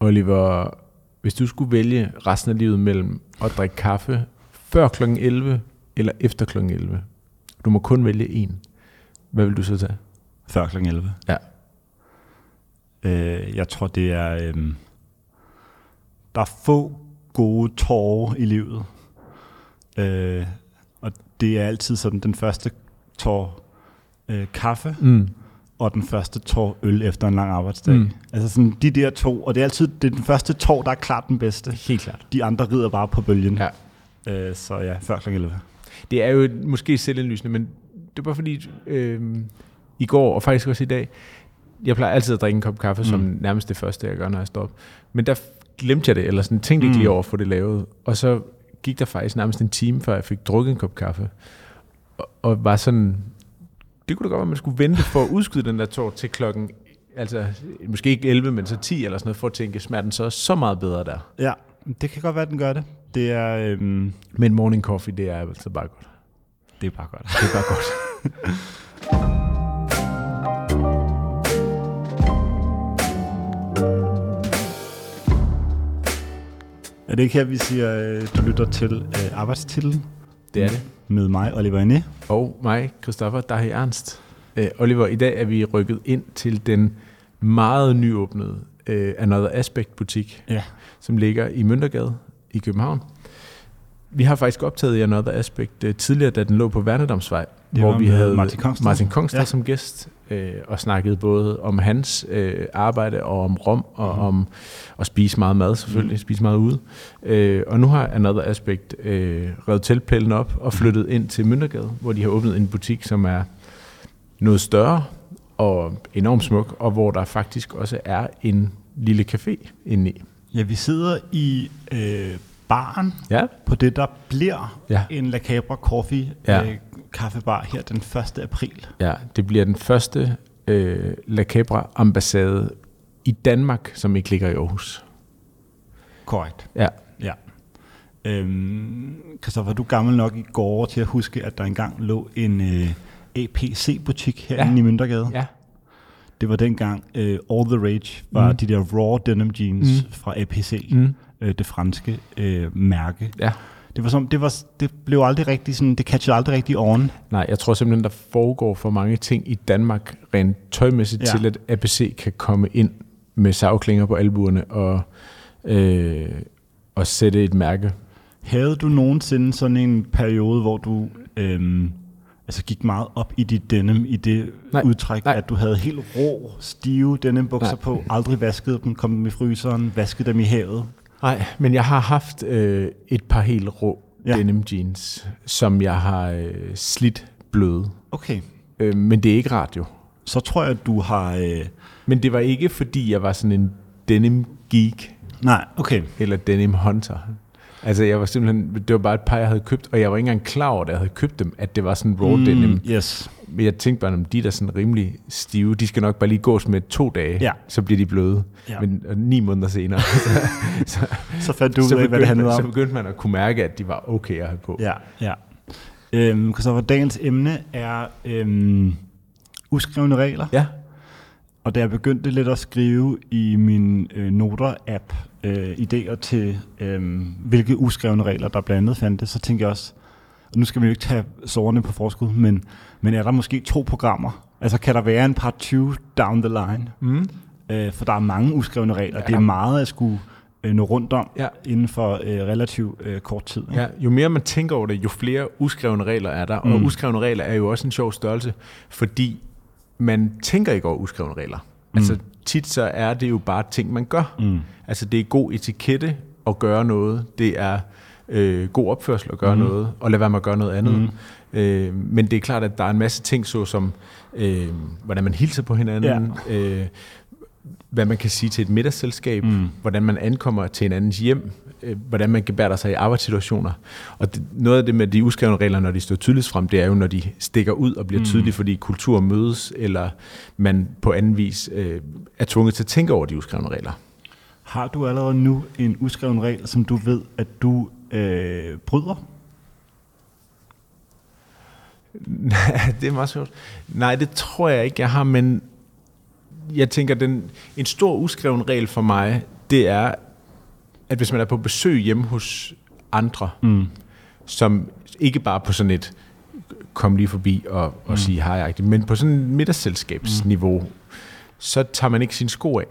Oliver, hvis du skulle vælge resten af livet mellem at drikke kaffe før kl. 11 eller efter kl. 11, du må kun vælge en. Hvad vil du så tage? Før kl. 11. Ja. Øh, jeg tror, det er... Øh, der er få gode tårer i livet. Øh, og det er altid sådan den første tår øh, kaffe, Mm. Og den første tår øl efter en lang arbejdsdag. Mm. Altså sådan de der to, og det er altid det er den første tår, der er klart den bedste. Helt klart. De andre rider bare på bølgen. Ja. Øh, så ja, før kl. 11. Det er jo måske selvindlysende, men det er bare fordi, øh, i går og faktisk også i dag, jeg plejer altid at drikke en kop kaffe, mm. som nærmest det første, jeg gør, når jeg står op. Men der glemte jeg det, eller sådan, tænkte ikke Mm. lige over at få det lavet. Og så gik der faktisk nærmest en time, før jeg fik drukket en kop kaffe. Og, og var sådan, det kunne da godt være, at man skulle vente for at udskyde den der tår til klokken, altså måske ikke 11, men så 10 eller sådan noget, for at tænke, smager den så så meget bedre der. Ja, det kan godt være, at den gør det. Det er, øhm, Men morning coffee, det er altså bare godt. det er bare godt. Det er bare godt. Er det ikke her, vi siger, øh, du lytter til øh, arbejdstitlen Det er det. Med mig, Oliver Ine? Og mig, Christoffer Dahi Ernst. Øh, Oliver, i dag er vi rykket ind til den meget nyåbnede øh, Another Aspect butik, Ja. som ligger i Møntergade i København. Vi har faktisk optaget i Another Aspect øh, tidligere, da den lå på Værnedamsvej, Det hvor vi med havde Martin Kongstad. Martin Kongstad Ja. som gæst, øh, og snakkede både om hans øh, arbejde og om rom, og Mhm. om at spise meget mad selvfølgelig, Mhm. spise meget ude. Øh, og nu har Another Aspect øh, revet teltpælen op og flyttet ind til Møntergade, hvor de har åbnet en butik, som er noget større og enormt smuk, og hvor der faktisk også er en lille café inde i. Ja, vi sidder i øh, baren Ja, på det, der bliver Ja. en La Cabra Coffee Ja. øh, kaffebar her den 1. april. ja det bliver den første øh, La Cabra ambassade i Danmark, som ikke ligger i Aarhus. Korrekt. Ja, Ja. Øhm, Christoffer, du er gammel nok i går til at huske, at der engang lå en øh, APC-butik herinde Ja. i Møntergade. ja. Det var dengang uh, All the Rage var Mm. de der raw denim jeans mm. fra APC, Mm. Øh, det franske øh, mærke. Ja. Det var som, det var, det blev aldrig rigtig sådan, det catchede aldrig rigtig on. Nej, jeg tror simpelthen, der foregår for mange ting i Danmark, rent tøjmæssigt, ja. Til at APC kan komme ind med savklinger på albuerne og, øh, og sætte et mærke. Havde du nogensinde sådan en periode, hvor du øhm, altså gik meget op i dit denim, i det Nej, udtræk, nej. at du havde helt rå, stive denim bukser Nej. på, aldrig vaskede dem, kom dem i fryseren, vaskede dem i havet? Nej, men jeg har haft øh, et par helt rå ja. Denim jeans, som jeg har øh, slidt bløde. Okay, Øh, men det er ikke radio. så tror jeg, at du har... Øh, Men det var ikke, fordi jeg var sådan en denim geek nej, okay. eller denim hunter. Altså, jeg var simpelthen, det var bare et par, jeg havde købt, og jeg var ikke engang klar over, da jeg havde købt dem, at det var sådan raw mm. denim. Yes. Men jeg tænkte bare, at de der er sådan rimelig stive, de skal nok bare lige gås med to dage, Ja. så bliver de bløde. Ja. Men og ni måneder senere, så, så, Så fandt du ud af, hvad det handlede man, så om. begyndte man at kunne mærke, at de var okay at have på. Ja, ja. Øhm, Christoffer, dagens emne er øhm, uskrevne regler. ja. Og da jeg begyndte lidt at skrive i min øh, noter-app øh, idéer til, øh, hvilke uskrevne regler, der blandt andet fandtes, så tænkte jeg også, og nu skal vi jo ikke tage sårene på forskud, men, men er der måske to programmer? Altså kan der være en par 20 down the line? Mm. Øh, for der er mange uskrevne regler. Ja. Det er meget at skulle øh, nå rundt om Ja. inden for øh, relativt øh, kort tid. ikke? Ja, jo mere man tænker over det, jo flere uskrevne regler er der. Og Mm. uskrevne regler er jo også en sjov størrelse, fordi man tænker ikke over uskrevne regler. Mm. Altså tit så er det jo bare ting, man gør. Mm. Altså det er god etikette at gøre noget. Det er øh, god opførsel at gøre mm. noget, og lade være med at gøre noget andet. Mm. Øh, men det er klart, at der er en masse ting, såsom øh, hvordan man hilser på hinanden, ja. øh, hvad man kan sige til et middagsselskab, mm. hvordan man ankommer til en andens hjem, øh, hvordan man gebærder sig i arbejdssituationer. Og det, noget af det med de uskrevne regler, når de står tydeligt frem, det er jo, når de stikker ud og bliver Mm. tydelige, fordi kultur mødes, eller man på anden vis øh, er tvunget til at tænke over de uskrevne regler. Har du allerede nu en uskreven regel, som du ved, at du øh, bryder? det er meget sjovt. Nej, det tror jeg ikke, jeg har, men jeg tænker, den, en stor uskreven regel for mig, det er, at hvis man er på besøg hjemme hos andre, mm. som ikke bare på sådan et kom lige forbi og, og mm. sige hej, men på sådan et middagsselskabsniveau, mm. så tager man ikke sine sko af.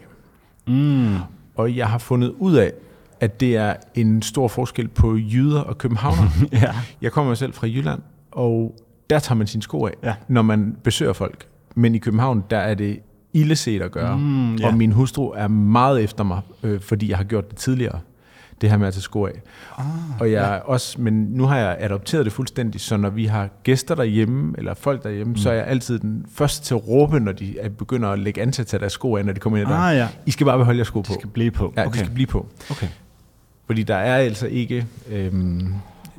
Mm. Og jeg har fundet ud af, at det er en stor forskel på jyder og københavner. ja. Jeg kommer selv fra Jylland, og der tager man sine sko af, ja. når man besøger folk. Men i København, der er det illeset at gøre. Mm, ja. Og min hustru er meget efter mig, øh, fordi jeg har gjort det tidligere. Det her med at tage sko af. Ah, og jeg ja. også, men nu har jeg adopteret det fuldstændig, så når vi har gæster derhjemme, eller folk derhjemme, mm. så er jeg altid den første til at råbe, når de begynder at lægge an til at tage deres sko af, når de kommer ind ah, ja. I skal bare beholde jeres sko på. De skal blive på. Ja, okay. de skal blive på. Okay. Fordi der er altså ikke... Øhm,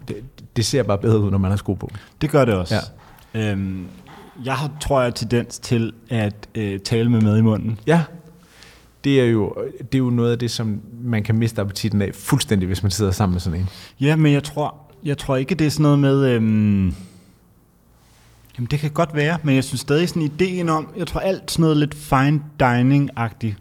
det, det ser bare bedre ud, når man har sko på. Det gør det også. Ja. Øhm, jeg har, tror jeg, tendens til at øh, tale med mad i munden. Ja, det er, jo, det er jo noget af det, som man kan miste appetitten af fuldstændig, hvis man sidder sammen med sådan en. Ja, men jeg tror, jeg tror ikke, det er sådan noget med... Øhm, jamen, det kan godt være, men jeg synes stadig sådan ideen om... Jeg tror alt sådan noget lidt fine dining-agtigt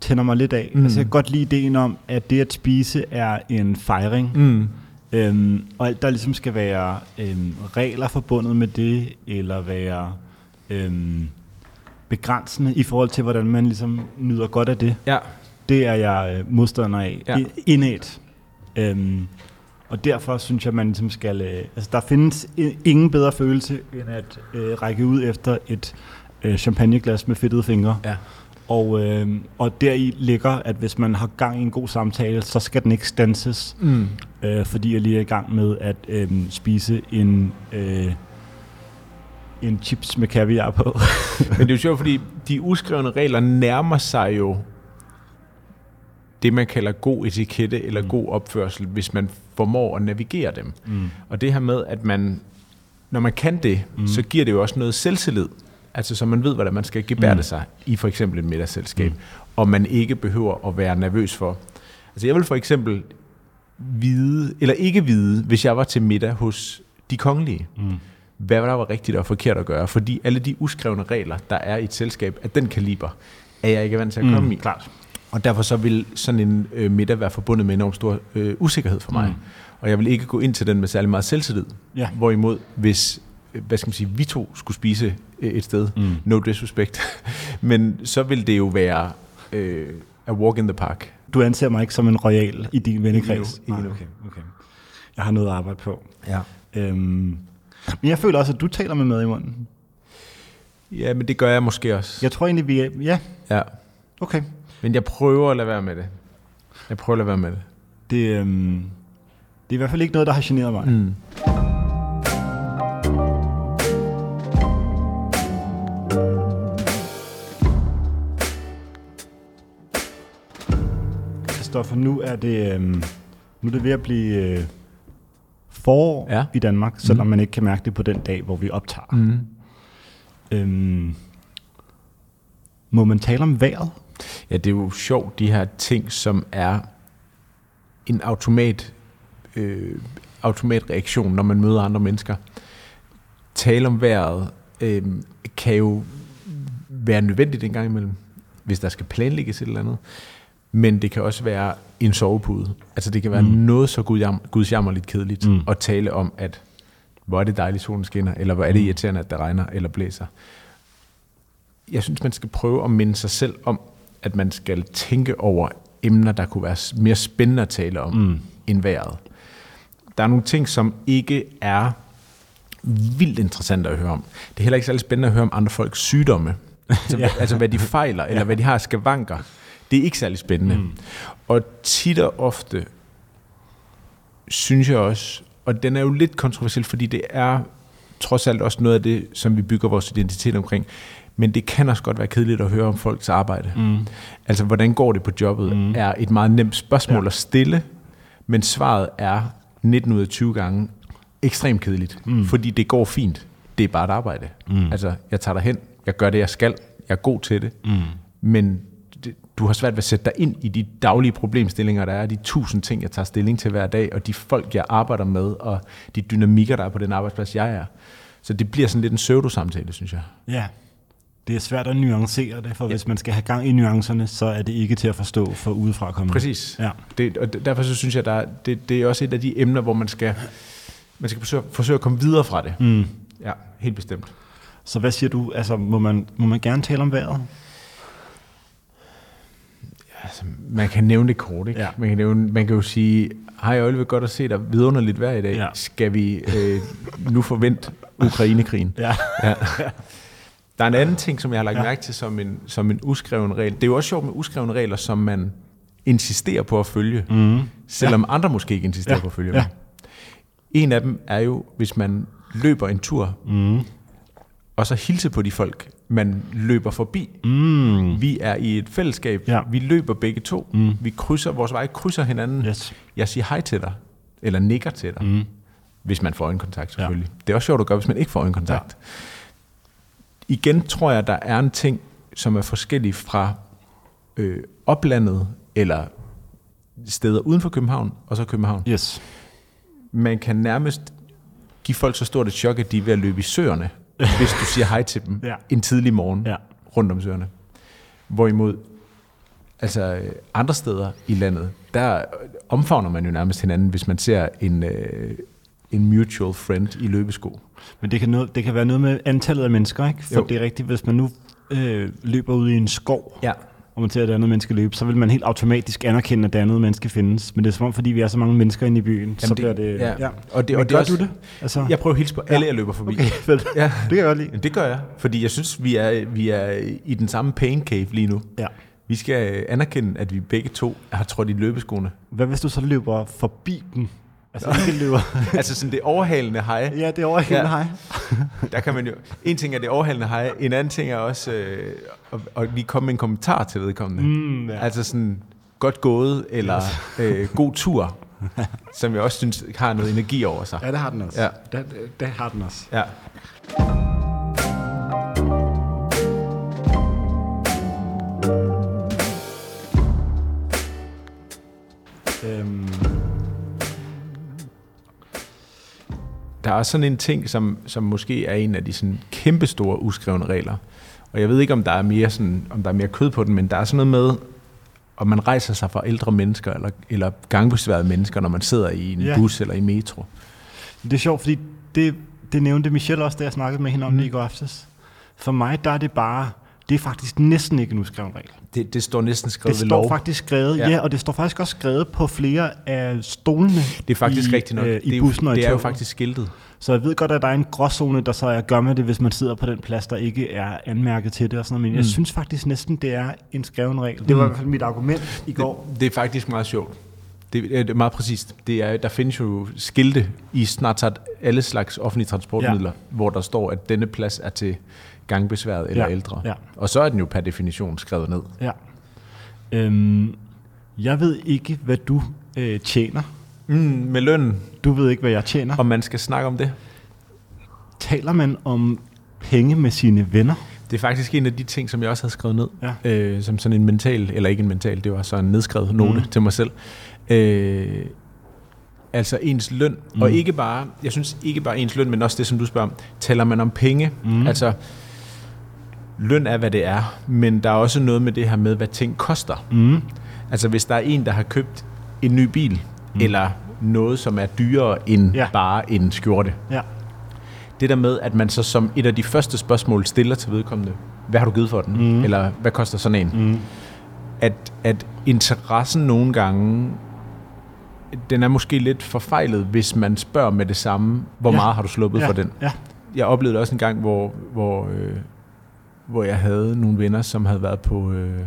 tænder mig lidt af. Mm. Altså, jeg kan godt lide ideen om, at det at spise er en fejring. Mm. Øhm, og alt, der ligesom skal være øhm, regler forbundet med det, eller være øhm, begrænsende i forhold til, hvordan man ligesom nyder godt af det. Ja. Det er jeg øh, modstander af. Ja. Indæt. Øhm, og derfor synes jeg, man ligesom skal... Øh, altså, der findes ingen bedre følelse, end at øh, række ud efter et øh, champagneglas med fedtede fingre. Ja. Og, øh, og deri ligger, at hvis man har gang i en god samtale, så skal den ikke stanses, mm. øh, fordi jeg lige er i gang med at øh, spise en, øh, en chips med kaviar på. Men det er jo sjovt, fordi de uskrevne regler nærmer sig jo det, man kalder god etikette eller mm. god opførsel, hvis man formår at navigere dem. Mm. Og det her med, at man, når man kan det, mm. så giver det jo også noget selvtillid. Altså så man ved, hvordan man skal gebærde mm. sig i for eksempel et middagsselskab, mm. og man ikke behøver at være nervøs for. Altså jeg vil for eksempel vide, eller ikke vide, hvis jeg var til middag hos de kongelige, mm. Hvad der var rigtigt og forkert at gøre, fordi alle de uskrevne regler, der er i et selskab af den kaliber, er jeg ikke vant til at komme mm, i. Klart. Og derfor så vil sådan en øh, middag være forbundet med enormt stor øh, usikkerhed for mig. Mm. Og jeg vil ikke gå ind til den med særlig meget selvtillid. Ja. Hvorimod, hvis hvad skal man sige, vi to skulle spise øh, et sted, mm. no disrespect, men så vil det jo være øh, a walk in the park. Du anser mig ikke som en royal i din vennekreds? Ikke. Okay. okay. Jeg har noget at arbejde på. Ja. Øhm, men jeg føler også, at du taler med mad i munden. Ja, men det gør jeg måske også. Jeg tror egentlig, vi er... Ja. Ja. Okay. Men jeg prøver at lade være med det. Jeg prøver at lade være med det. Det, øhm, det er i hvert fald ikke noget, der har generet mig. Mm. Christoffer, nu er det, øhm, nu er det ved at blive øh, forår ja. i Danmark, selvom mm. man ikke kan mærke det på den dag, hvor vi optager. Mm. Øhm, må man tale om vejret? Ja, det er jo sjovt, de her ting, som er en automat, øh, automatreaktion, når man møder andre mennesker. Tale om vejret øh, kan jo være nødvendigt en gang imellem, hvis der skal planlægges et eller andet. Men det kan også være en sovepude. Altså det kan være mm. noget så gudsjammerligt kedeligt mm. at tale om, at hvor er det dejligt, solen skinner, eller hvor er det mm. irriterende, at det regner eller blæser. Jeg synes, man skal prøve at minde sig selv om, at man skal tænke over emner, der kunne være mere spændende at tale om mm. end vejret. Der er nogle ting, som ikke er vildt interessante at høre om. Det er heller ikke særlig spændende at høre om andre folks sygdomme. Altså, ja. altså hvad de fejler, eller ja. hvad de har skavanker. Det er ikke særlig spændende. Mm. Og tit og ofte synes jeg også, og den er jo lidt kontroversiel, fordi det er trods alt også noget af det, som vi bygger vores identitet omkring. Men det kan også godt være kedeligt at høre om folks arbejde. Mm. Altså, hvordan går det på jobbet, mm. er et meget nemt spørgsmål ja. at stille, men svaret er 19 ud af 20 gange ekstremt kedeligt, mm. fordi det går fint. Det er bare et arbejde. Mm. Altså, jeg tager dig hen, jeg gør det, jeg skal, jeg er god til det, mm. men du har svært ved at sætte dig ind i de daglige problemstillinger, der er, de tusind ting, jeg tager stilling til hver dag, og de folk, jeg arbejder med, og de dynamikker, der er på den arbejdsplads, jeg er. Så det bliver sådan lidt en pseudo-samtale, synes jeg. Ja, det er svært at nuancere det, for ja. hvis man skal have gang i nuancerne, så er det ikke til at forstå for udefra kommende. Præcis. Ja. Det, og derfor så synes jeg, der er, det, det er også et af de emner, hvor man skal, man skal forsøge, forsøge at komme videre fra det. Mm. Ja, helt bestemt. Så hvad siger du? Altså, må man, må man gerne tale om vejret? Altså, man kan nævne det kort, ikke? Ja. Man, kan nævne, man kan jo sige, hej Oliver, godt at se dig vidunderligt vejr i dag. Ja. Skal vi øh, nu forvente Ukrainekrigen? Ja. Ja. Der er en anden ting, som jeg har lagt Ja. mærke til som en, som en uskreven regel. Det er jo også sjovt med uskrevne regler, som man insisterer på at følge, Mm. selvom ja. andre måske ikke insisterer Ja. på at følge Ja. En af dem er jo, hvis man løber en tur, Mm. og så hilse på de folk, man løber forbi. Mm. Vi er i et fællesskab. Ja. Vi løber begge to. Mm. Vi krydser, vores veje krydser hinanden. Yes. Jeg siger hej til dig, eller nikker til dig, Mm. hvis man får øjenkontakt selvfølgelig. Ja. Det er også sjovt at gøre, hvis man ikke får øjenkontakt. Ja. Igen tror jeg, der er en ting, som er forskellig fra øh, oplandet eller steder uden for København, og så København. Yes. Man kan nærmest give folk så stort et chok, at de er ved at løbe i søerne, hvis du siger hej til dem Ja. en tidlig morgen Ja. rundt om søerne. Hvorimod, altså andre steder i landet, der omfavner man jo nærmest hinanden, hvis man ser en, øh, en mutual friend i løbesko. Men det kan, noget, det kan være noget med antallet af mennesker, ikke? For jo. det er rigtigt, hvis man nu øh, løber ud i en skov, Ja. Og man ser et andet menneske løbe, så vil man helt automatisk anerkende, at det andet menneske findes. Men det er som om, fordi vi er så mange mennesker inde i byen, så det- bliver det... ja. Og det- Men og det gør også- du det? Altså, Jeg prøver at hilse på alle, jeg løber forbi. Okay, fedt. Ja. Det kan jeg godt lide. Jamen, Det gør jeg, fordi jeg synes, vi er, vi er i den samme pain cave lige nu. Ja. Vi skal anerkende, at vi begge to har trådt i løbeskoene. Hvad hvis du så løber forbi den? Altså ikke løber... altså sådan det overhalende hej. ja, det er over hele Ja. hej. Der kan man jo, en ting er det overhalende hej, en anden ting er også øh, at, at lige komme med en kommentar til vedkommende. Mm, ja. Altså sådan, godt gået, eller øh, god tur, som jeg også synes har noget energi over sig. Ja, det har den også. Ja. Det, det har den også. Ja. Øhm, Der er sådan en ting, som, som måske er en af de sådan kæmpestore uskrevne regler. Og jeg ved ikke, om der er mere, sådan, om der er mere kød på den, men der er sådan noget med, om man rejser sig for ældre mennesker, eller, eller gangbesværede mennesker, når man sidder i en ja. bus eller i metro. det er sjovt, fordi det, det nævnte Michelle også, da jeg snakkede med hende om Mm. det i går aftes. For mig, der er det bare... Det er faktisk næsten ikke en uskreven regel. Det, det står næsten skrevet Det ved står lov. faktisk skrevet, ja. Ja. og det står faktisk også skrevet på flere af stolene det er faktisk i, rigtigt nok. øh, det, i jo, bussen og i det er jo faktisk skiltet. Så jeg ved godt, at der er en gråzone, der så er gør med det, hvis man sidder på den plads, der ikke er anmærket til det og sådan noget. Men mm. jeg Mm. synes faktisk næsten, det er en skreven regel. Det var i Mm. hvert fald mit argument i går. Det, det er faktisk meget sjovt. Det, er- det er meget præcist. Det er, der findes jo skilte i snart alle slags offentlige transportmidler, ja. hvor der står, at denne plads er til gangbesværet eller Ja, ældre. ja. Og så er den jo per definition skrevet ned. Ja. Øhm, jeg ved ikke, hvad du øh, tjener. Mm, med lønnen, Du ved ikke, hvad jeg tjener. om man skal snakke om det. Taler man om penge med sine venner? Det er faktisk en af de ting, som jeg også havde skrevet ned. Ja. Øh, som sådan en mental, eller ikke en mental, det var så en nedskrevet note Mm. mm. til mig selv. Øh, altså ens løn, Mm. mm. og ikke bare, jeg synes ikke bare ens løn, men også det, som du spørger om, taler man om penge? Mm. Altså, løn er, hvad det er, men der er også noget med det her med, hvad ting koster. Mm. Altså, hvis der er en, der har købt en ny bil, Mm. eller noget, som er dyrere end Ja. bare en skjorte. Ja. Det der med, at man så som et af de første spørgsmål stiller til vedkommende, hvad har du givet for den? Mm. Eller hvad koster sådan en? Mm. At, at interessen nogle gange, den er måske lidt forfejlet, hvis man spørger med det samme, hvor ja. meget har du sluppet ja. for den? Ja. Jeg oplevede det også en gang, hvor, hvor, øh, hvor jeg havde nogle venner, som havde været på... Øh,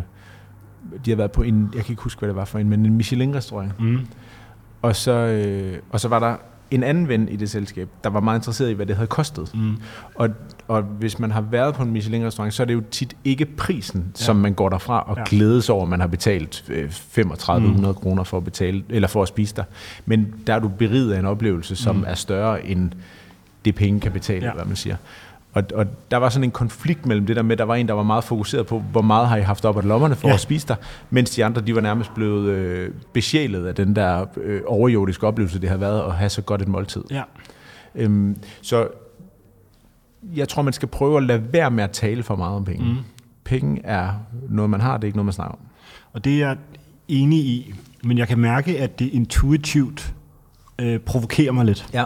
de havde været på en, jeg kan ikke huske, hvad det var for en, men en Michelin-restaurant. Mm. Og så, øh, og så var der en anden ven i det selskab, der var meget interesseret i, hvad det havde kostet. Mm. Og, og hvis man har været på en Michelin-restaurant, så er det jo tit ikke prisen, Ja. som man går derfra og Ja. glædes over, at man har betalt øh, 3500 mm. kroner for at betale eller for at spise der. Men der er du beriget af en oplevelse, som Mm. er større end det penge kan betale, ja. hvad man siger. Og, og der var sådan en konflikt mellem det der med, der var en, der var meget fokuseret på, hvor meget har I haft op af lommerne for Ja. at spise der, mens de andre, de var nærmest blevet øh, besjælet af den der øh, overjordiske oplevelse, det har været at have så godt et måltid. Ja. Øhm, så jeg tror, man skal prøve at lade være med at tale for meget om penge. Mm. Penge er noget, man har, det er ikke noget, man snakker om. Og det er jeg enig i, men jeg kan mærke, at det intuitivt øh, provokerer mig lidt. Ja.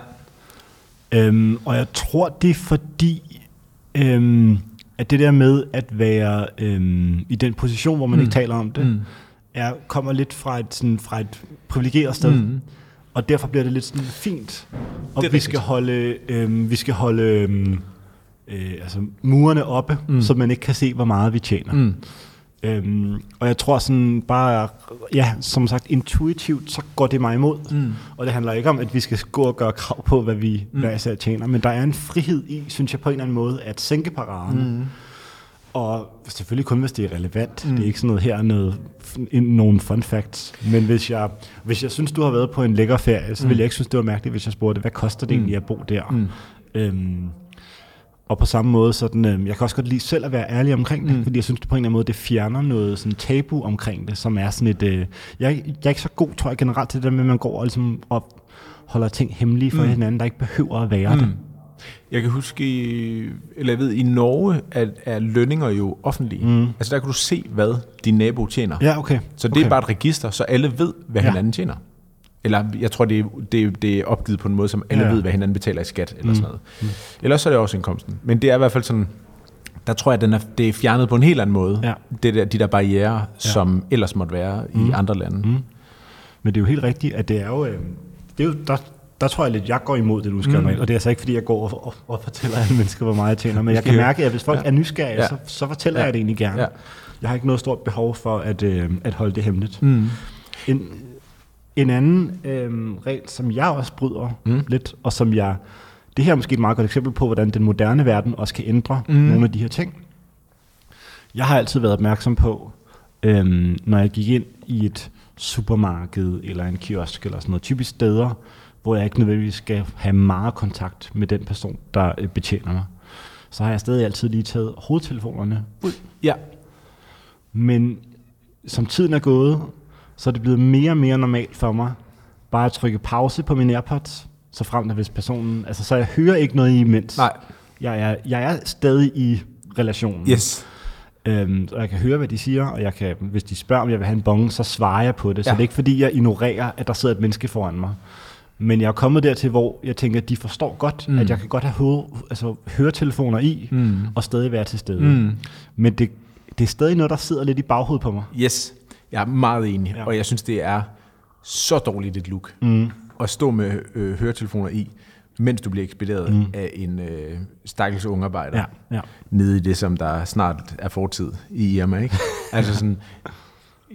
Øhm, og jeg tror, det er fordi, øhm, at det der med at være øhm, i den position, hvor man mm. ikke taler om det, mm. er, kommer lidt fra et, sådan, fra et privilegeret sted. Mm. Og derfor bliver det lidt sådan fint. Og vi skal holde, øhm, vi skal holde øhm, øh, altså murene oppe, mm. så man ikke kan se, hvor meget vi tjener. Mm. Øhm, og jeg tror sådan bare, ja, som sagt, intuitivt, så går det mig imod. Mm. Og det handler ikke om, at vi skal gå og gøre krav på, hvad vi mm. hver især tjener, men der er en frihed i, synes jeg på en eller anden måde, at sænke paraderne. Mm. Og selvfølgelig kun, hvis det er relevant. Mm. Det er ikke sådan noget her, noget, nogle fun facts. Men hvis jeg, hvis jeg synes, du har været på en lækker ferie, så mm. vil jeg ikke synes, det var mærkeligt, hvis jeg spurgte, hvad koster det mm. egentlig at bo der? Mm. Øhm, og på samme måde, sådan, øh, jeg kan også godt lide selv at være ærlig omkring det, mm. fordi jeg synes, det på en eller anden måde, det fjerner noget sådan tabu omkring det, som er sådan et... Øh, jeg, jeg er ikke så god, tror jeg, generelt til det der med, at man går og, ligesom, og holder ting hemmelige for mm. hinanden, der ikke behøver at være mm. det. Jeg kan huske, eller jeg ved, i Norge er, er lønninger jo offentlige. Mm. Altså der kan du se, hvad din nabo tjener. Ja, okay. Så det okay. er bare et register, så alle ved, hvad ja. hinanden tjener. Eller jeg tror, det er, det, det er opgivet på en måde, som alle ja. ved, hvad hinanden betaler i skat, eller mm. sådan noget. Mm. Ellers så er det også indkomsten. Men det er i hvert fald sådan, der tror jeg, at den er, det er fjernet på en helt anden måde. Ja. Det der, de der barriere, ja. som ellers måtte være mm. i andre lande. Mm. Men det er jo helt rigtigt, at det er jo... Øh, det er jo der, der tror jeg lidt, jeg går imod det, du skriver mm. Og det er altså ikke, fordi jeg går og, og, og fortæller alle mennesker, hvor meget jeg tjener. Men jeg kan mærke, at hvis folk ja. er nysgerrige, ja. så, så fortæller ja. jeg det egentlig gerne. Ja. Jeg har ikke noget stort behov for at, øh, at holde det hemmeligt. Mm. En, en anden øh, regel, som jeg også bryder mm. lidt, og som jeg... Det her er måske et meget godt eksempel på, hvordan den moderne verden også kan ændre mm. nogle af de her ting. Jeg har altid været opmærksom på, øh, når jeg gik ind i et supermarked eller en kiosk eller sådan noget, typisk steder, hvor jeg ikke nødvendigvis skal have meget kontakt med den person, der øh, betjener mig, så har jeg stadig altid lige taget hovedtelefonerne ud. Ja. Men som tiden er gået, så er det blevet mere og mere normalt for mig bare at trykke pause på min AirPods, så frem til hvis personen, altså så jeg hører ikke noget imens. Nej. Jeg er, jeg er stadig i relationen. Yes. Øhm, og jeg kan høre, hvad de siger, og jeg kan, hvis de spørger, om jeg vil have en bong, så svarer jeg på det. Så det er ikke fordi, jeg ignorerer, at der sidder et menneske foran mig. Men jeg er kommet dertil, hvor jeg tænker, at de forstår godt, mm. at jeg kan godt have høre, altså, høretelefoner i, mm. og stadig være til stede. Mm. Men det, det er stadig noget, der sidder lidt i baghovedet på mig. Yes. Jeg er meget enig, ja. og jeg synes, det er så dårligt et look mm. at stå med øh, høretelefoner i, mens du bliver ekspederet mm. af en øh, stakkels ungarbejder ja, ja. nede i det, som der snart er fortid i Irma. Ikke? altså sådan,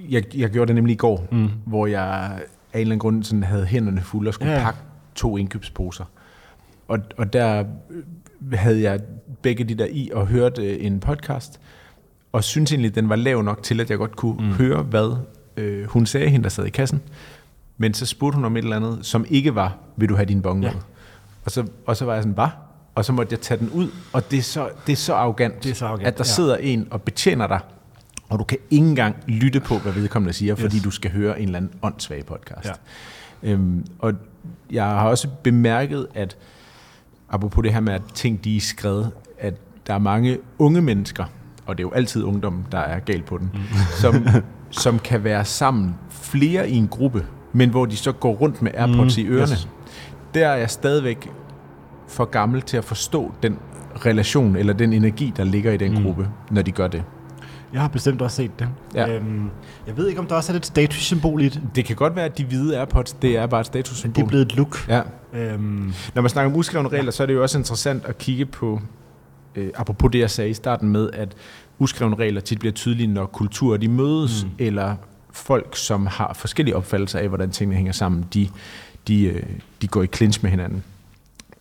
jeg, jeg gjorde det nemlig i går, mm. hvor jeg af en eller anden grund sådan havde hænderne fulde og skulle ja. pakke to indkøbsposer. Og, og der havde jeg begge de der i og hørte øh, en podcast, og synes egentlig, at den var lav nok til, at jeg godt kunne mm. høre, hvad øh, hun sagde, hende der sad i kassen. Men så spurgte hun om et eller andet, som ikke var, vil du have din bong ja. og, så, og så var jeg sådan, hvad? Og så måtte jeg tage den ud, og det er så, det er så, arrogant, det er så arrogant, at der ja. sidder en og betjener dig, og du kan ikke engang lytte på, hvad vedkommende siger, yes. fordi du skal høre en eller anden åndssvag podcast. Ja. Øhm, og jeg har også bemærket, at apropos det her med, at ting de er skrevet, at der er mange unge mennesker, og det er jo altid ungdom, der er galt på den, mm. som, som kan være sammen flere i en gruppe, men hvor de så går rundt med AirPods mm. i ørerne. Yes. Der er jeg stadigvæk for gammel til at forstå den relation eller den energi, der ligger i den mm. gruppe, når de gør det. Jeg har bestemt også set det. Ja. Øhm, jeg ved ikke, om der også er et statussymbol i det. Det kan godt være, at de hvide AirPods, det er bare et statussymbol. Det er blevet et look. Ja. Øhm. Når man snakker om uskrevne regler, så er det jo også interessant at kigge på øh, apropos det, jeg sagde i starten med, at uskrevne regler tit bliver tydelige, når kulturer de mødes, mm. eller folk, som har forskellige opfattelser af, hvordan tingene hænger sammen, de, de, øh, de går i clinch med hinanden.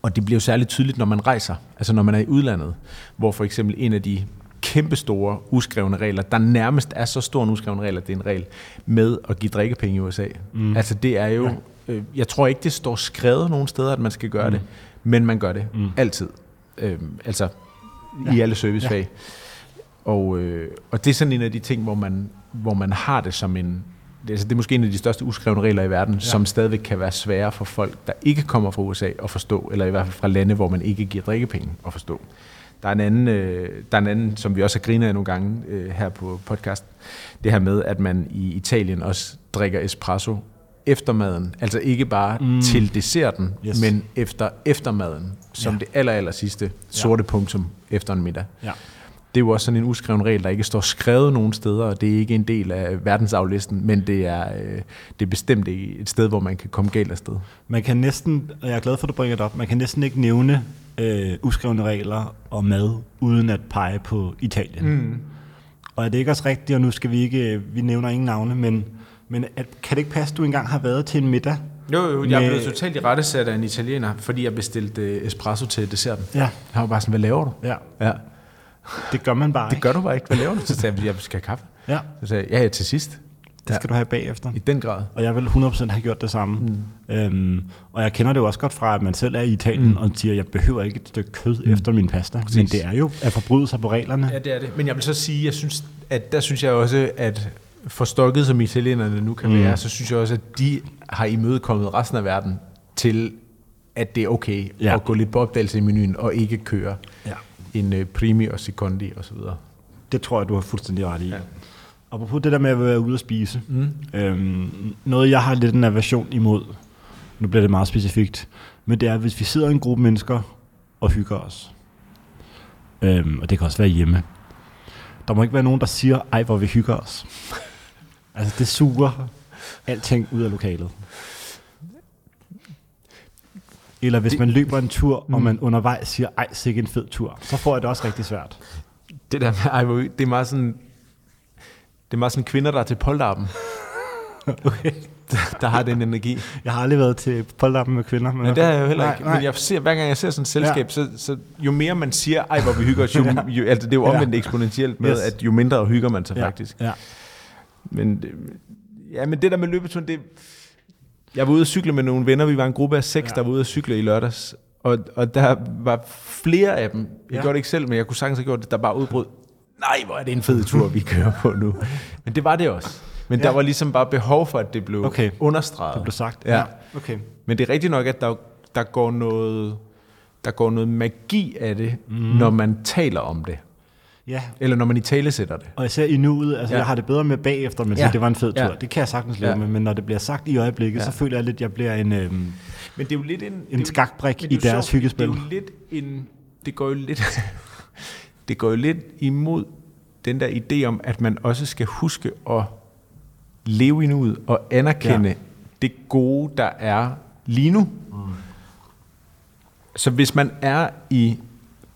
Og det bliver jo særligt tydeligt, når man rejser, altså når man er i udlandet, hvor for eksempel en af de kæmpestore uskrevne regler, der nærmest er så stor en uskreven regel, at det er en regel, med at give drikkepenge i USA. Mm. Altså det er jo, øh, jeg tror ikke, det står skrevet nogen steder, at man skal gøre mm. det, men man gør det mm. altid. Øh, altså ja. i alle servicefag. Ja. Og, øh, og det er sådan en af de ting, hvor man, hvor man har det som en... Det, altså det er måske en af de største uskrevne regler i verden, ja. som stadigvæk kan være svære for folk, der ikke kommer fra USA at forstå, eller i hvert fald fra lande, hvor man ikke giver drikkepenge at forstå. Der er en anden, øh, der er en anden som vi også har grinet af nogle gange øh, her på podcast. Det her med, at man i Italien også drikker espresso efter maden. Altså ikke bare mm. til desserten, Yes. men efter eftermaden, som Ja. det aller, aller sidste sorte punktum efter en middag. Ja. Det er jo også sådan en uskreven regel, der ikke står skrevet nogen steder, og det er ikke en del af verdensaflisten, men det er, øh, det er bestemt et sted, hvor man kan komme galt afsted. Man kan næsten, og jeg er glad for, at du bringer det op, man kan næsten ikke nævne øh, uskrevne regler og mad, uden at pege på Italien. Mm. Og er det ikke også rigtigt, og nu skal vi ikke, øh, vi nævner ingen navne, men, men at, kan det ikke passe, at du engang har været til en middag? Jo, jo, jeg er Med- blevet totalt i rettesat af en italiener, fordi jeg bestilte øh, espresso til desserten. Ja. Han var bare sådan, hvad laver du? Ja, Ja. det gør man bare Det ikke. gør du bare ikke. Hvad laver du? Så sagde jeg, jeg skal have kaffe. Ja, Så sagde jeg, ja, ja, til sidst. det skal du have bagefter. I den grad. Og jeg vil 100% have gjort det samme. Mm. Øhm, og jeg kender det jo også godt fra, at man selv er i Italien mm. og siger, at jeg behøver ikke et stykke kød mm. efter min pasta. Præcis. Men det er jo at forbryde sig på reglerne. Ja, det er det. Men jeg vil så sige, jeg synes, at der synes jeg også, at forstokket som italienerne nu kan Mm. være, så synes jeg også, at de har imødekommet resten af verden til, at det er okay Ja. at gå lidt på opdagelse i menuen, og ikke køre Ja. en uh, primi og secondi og så videre. Det tror jeg, du har fuldstændig ret i. Ja. Apropos det der med at være ude at spise. Mm. Øhm, noget, jeg har lidt en aversion imod, nu bliver det meget specifikt, men det er, hvis vi sidder en gruppe mennesker og hygger os, øhm, og det kan også være hjemme, der må ikke være nogen, der siger, ej, hvor vi hygger os. Altså, det suger alting ud af lokalet. Eller hvis man løber en tur, og man undervejs siger, ej, sikke en fed tur, så får jeg det også rigtig svært. Det der med, ej, hvor- det er meget sådan, det er meget sådan kvinder, der er til polterappen. Okay. der har den energi. Jeg har aldrig været til polterappen med kvinder. Men Men det har jeg jo heller Nej, ikke. nej. Men jeg ser, hver gang jeg ser sådan et selskab, Ja. ja. så, så jo mere man siger, ej hvor vi hygger os, jo, jo, altså det er jo omvendt Ja. eksponentielt med, Yes. at jo mindre hygger man sig ja, faktisk. Ja. Men, det- ja, men det der med løbeturen, det... Jeg var ude at cykle med nogle venner, vi var en gruppe af seks, Ja. ja. der var ude at cykle i lørdags. Og, og der var flere af dem, jeg Ja. ja. gjorde det ikke selv, men jeg kunne sagtens have gjort det, der bare udbrød, nej, hvor er det en fed tur, vi kører på nu. Men det var det også. Men Ja. ja. der var ligesom bare behov for, at det blev Okay. understreget. Det blev sagt. Ja. Okay. Men det er rigtigt nok, at der, der, går, noget, der går noget magi af det, mm. når man taler om det. Ja, Eller når man i tale sætter det. og især i nuet, altså ja. Jeg har det bedre med bagefter, men ja. Det var en fed tur. Ja. Det kan jeg sagtens leve ja. Med, men når det bliver sagt i øjeblikket, ja. Så føler jeg lidt, at jeg bliver en, øhm, Men det er jo lidt en... en skakbrik i er deres sjovt, hyggespil. Det er jo lidt en... Det går jo lidt... det går jo lidt imod den der idé om, at man også skal huske at leve i nuet og anerkende ja. det gode, der er lige nu. Mm. Så hvis man er i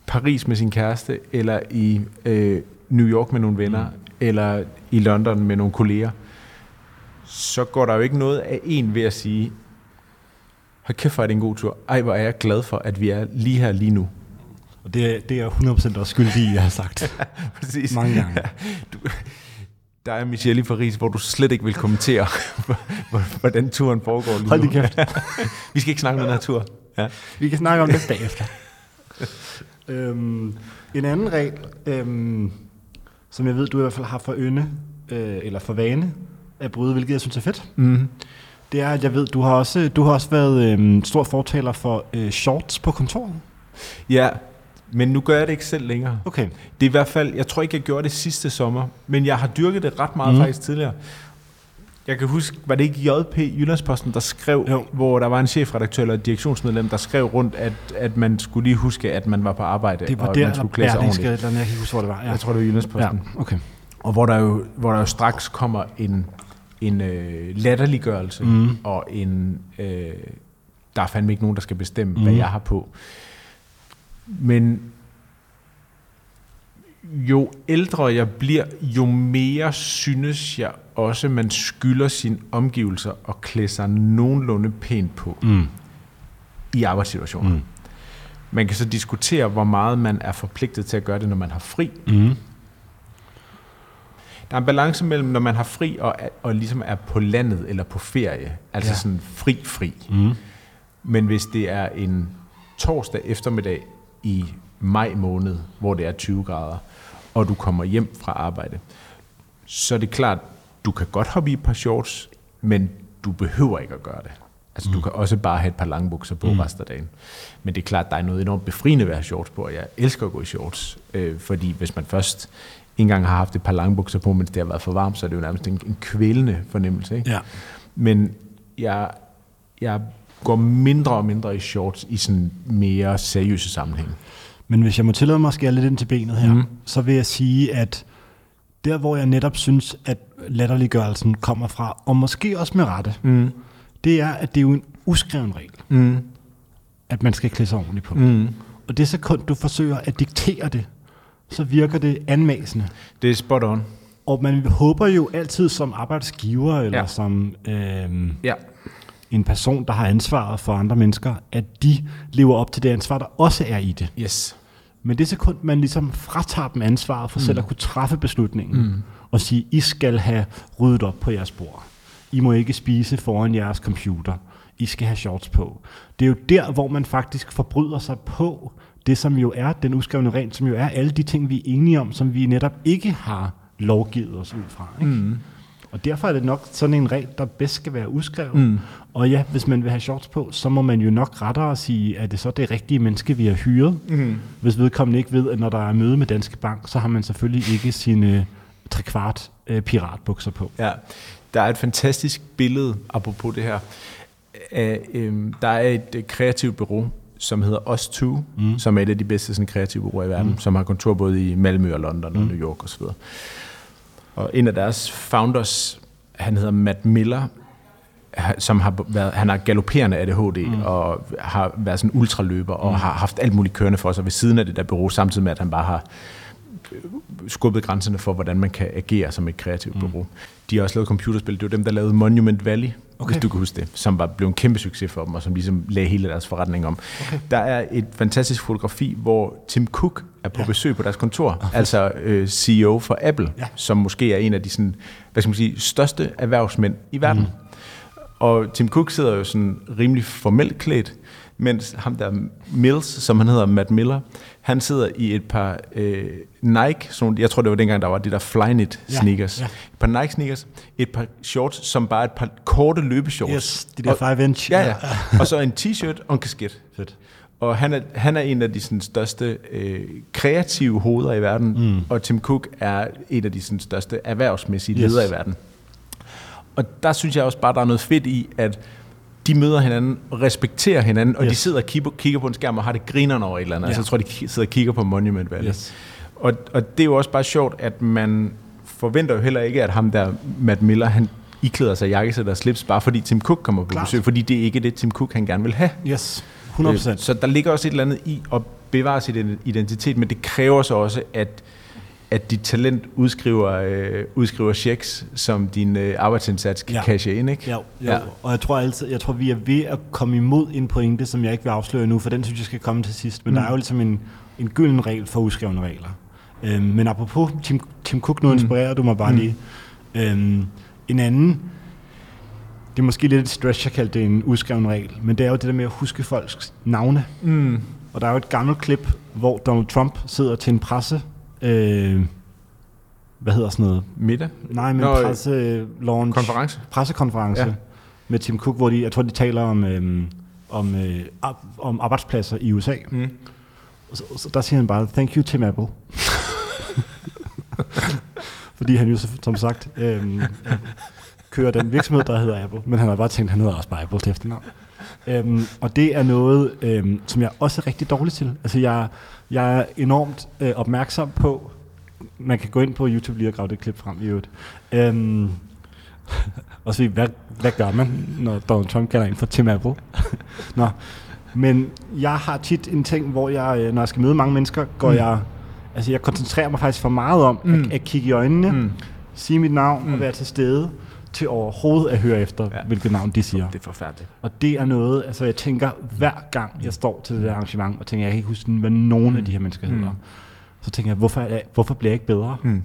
Paris med sin kæreste, eller i øh, New York med nogle venner, mm. eller i London med nogle kolleger, så går der jo ikke noget af en ved at sige, hold kæft, hvor er det en god tur. Ej, hvor er jeg glad for, at vi er lige her lige nu. Og det, er- det er jeg 100% også skyldig i, jeg har sagt. Præcis. Mange gange. Du, der er Michelle i Paris, hvor du slet ikke vil kommentere, hvor- hvordan turen foregår lige Hold nu. kæft. Vi skal ikke snakke om den her tur. Ja. Vi kan snakke om det bagefter. Øhm, en anden regel, øhm, som jeg ved, du i hvert fald har for ynde, øh, eller for vane at bryde, hvilket jeg synes er fedt, Mm. det er, at jeg ved, du har også, du har også været øhm, stor fortaler for øh, shorts på kontoret. ja, men nu gør jeg det ikke selv længere. Okay. Det er i hvert fald, jeg tror ikke, jeg gjorde det sidste sommer, men jeg har dyrket det ret meget Mm. mm. faktisk tidligere. Jeg kan huske, var det ikke JP Jyllandsposten, der skrev, Jo. hvor der var en chefredaktør eller direktionsmedlem, der skrev rundt, at, at man skulle lige huske, at man var på arbejde, Det var og der, man skulle klæde sig ordentligt. eller jeg kan ikke huske, hvor det var. Ja. Jeg tror, det var Jyllandsposten. ja. Okay. Og hvor der jo, hvor der jo straks kommer en, en øh, latterliggørelse, Mm. og en, øh, der er fandme ikke nogen, der skal bestemme, mm. hvad Mm. jeg har på. Men jo ældre jeg bliver, jo mere synes jeg også, man skylder sine omgivelser at klæde sig nogenlunde pænt på Mm. i arbejdssituationer. Mm. Man kan så diskutere, hvor meget man er forpligtet til at gøre det, når man har fri. Mm. Der er en balance mellem, når man har fri og, og ligesom er på landet eller på ferie. Altså ja. sådan fri-fri. Mm. Men hvis det er en torsdag eftermiddag i maj måned, hvor det er 20 grader, og du kommer hjem fra arbejde, så er det klart, du kan godt hoppe i et par shorts, men du behøver ikke at gøre det. Altså, mm. du kan også bare have et par lange bukser på mm. resten af dagen. Men det er klart, der er noget enormt befriende ved at have shorts på, og jeg elsker at gå i shorts. Øh, fordi hvis man først engang har haft et par lange bukser på, mens det har været for varmt, så er det jo nærmest en, en kvælende fornemmelse. Ikke? Ja. Men jeg, jeg går mindre og mindre i shorts i sådan mere seriøse sammenhæng. Men hvis jeg må tillade mig at skære lidt ind til benet her, mm. så vil jeg sige, at der hvor jeg netop synes, at latterliggørelsen kommer fra, og måske også med rette, mm. det er, at det er jo en uskreven regel, mm. at man skal klæde sig ordentligt på. Mm. Og det sekund, du forsøger at diktere det, så virker det anmasende. Det er spot on. Og man håber jo altid som arbejdsgiver, eller ja. som øh, ja. en person, der har ansvaret for andre mennesker, at de lever op til det ansvar, der også er i det. Yes. Men det sekund, man ligesom fratager dem ansvaret for mm. selv at kunne træffe beslutningen, mm. og sige, I skal have ryddet op på jeres bord. I må ikke spise foran jeres computer. I skal have shorts på. Det er jo der, hvor man faktisk forbryder sig på det, som jo er den uskrevne regel, som jo er alle de ting, vi er enige om, som vi netop ikke har lovgivet os ud fra. Ikke? Mm. Og derfor er det nok sådan en regel, der bedst skal være udskrevet. Mm. Og ja, hvis man vil have shorts på, så må man jo nok rettere sige, at det så det rigtige menneske, vi har hyret. Mm. Hvis vedkommende ikke ved, at når der er møde med Danske Bank, så har man selvfølgelig ikke sine trekvart øh, piratbukser på. Ja, der er et fantastisk billede, apropos det her. Af, øh, der er et øh, kreativt bureau, som hedder Us2, mm. som er et af de bedste sådan, kreative bureauer i verden, mm. som har kontor både i Malmø og London mm. og New York osv. Og en af deres founders, han hedder Matt Miller, som har været, han har galopperende ADHD mm. og har været sådan ultraløber og mm. har haft alt muligt kørende for sig ved siden af det der bureau, samtidig med at han bare har skubbet grænserne for, hvordan man kan agere som et kreativt mm. bureau. De har også lavet computerspil. Det var dem, der lavede Monument Valley, okay. hvis du kan huske det, som var blevet en kæmpe succes for dem, og som ligesom lagde hele deres forretning om. Okay. Der er et fantastisk fotografi, hvor Tim Cook er på ja. besøg på deres kontor, okay. altså øh, CEO for Apple, ja. som måske er en af de sådan, hvad skal man sige, største erhvervsmænd i verden. Mm. Og Tim Cook sidder jo sådan rimelig formelt klædt, mens ham der Mills, som han hedder, Matt Miller, han sidder i et par øh, Nike, sådan, jeg tror det var dengang, der var de der Flyknit sneakers. Ja, ja. Et par Nike sneakers, et par shorts, som bare et par korte løbeshorts. Yes, de der 5 inch. Ja, ja. og så en t-shirt og en kasket. Fedt. Og han er, han er en af de sådan, største øh, kreative hoveder i verden, mm. og Tim Cook er en af de sådan, største erhvervsmæssige yes. ledere i verden. Og der synes jeg også bare, der er noget fedt i, at de møder hinanden, respekterer hinanden, og yes. de sidder og kigger, kigger på en skærm og har det grinerne over et eller andet. Ja. Altså, jeg tror, de sidder og kigger på Monument Valley. Yes. Og, og det er jo også bare sjovt, at man forventer jo heller ikke, at ham der, Matt Miller, han iklæder sig jakkesæt og slips, bare fordi Tim Cook kommer på Klart. besøg, fordi det er ikke det, Tim Cook han gerne vil have. Yes, 100%. Øh, så der ligger også et eller andet i at bevare sit identitet, men det kræver så også, at at dit talent udskriver, øh, udskriver checks, som din øh, arbejdsindsats kan ja. cashe ind, ikke? Ja, ja. ja, og jeg tror altid, jeg tror, vi er ved at komme imod en pointe, som jeg ikke vil afsløre nu, for den synes jeg skal komme til sidst. Men mm. der er jo ligesom en, en gylden regel for uskrevne regler. Øhm, men apropos Tim, Tim Cook, nu mm. inspirerer du mig bare mm. lige. Øhm, en anden, det er måske lidt et stretch, jeg kalder det en uskreven regel, men det er jo det der med at huske folks navne. Mm. Og der er jo et gammelt klip, hvor Donald Trump sidder til en presse øh, hvad hedder sådan noget? Middag? Nej, men Nå, presse launch. Konference? Pressekonference ja. med Tim Cook, hvor de, jeg tror, de taler om, øh, om, øh, om arbejdspladser i USA. Mm. Så, så der siger han bare, thank you Tim Apple. Fordi han jo som sagt øh, kører den virksomhed, der hedder Apple, men han har bare tænkt, at han hedder også bare Apple til efternavn. Øhm, og det er noget, øhm, som jeg også er rigtig dårlig til. Altså jeg, jeg er enormt øh, opmærksom på, man kan gå ind på YouTube lige og grave det klip frem i øvrigt. Øhm, og sige, hvad, hvad gør man, når Donald Trump kalder ind for Tim Apple? Nå, men jeg har tit en ting, hvor jeg, øh, når jeg skal møde mange mennesker, går mm. jeg, altså jeg koncentrerer mig faktisk for meget om mm. at, at kigge i øjnene, mm. sige mit navn mm. og være til stede til overhovedet at høre efter, ja. hvilket navn de siger. Det er forfærdeligt. Og det er noget, altså jeg tænker hver gang, jeg står til det der arrangement, og tænker, jeg kan ikke huske, hvad nogen mm. af de her mennesker hedder. Mm. Så tænker jeg, hvorfor, er, hvorfor bliver jeg ikke bedre? Mm.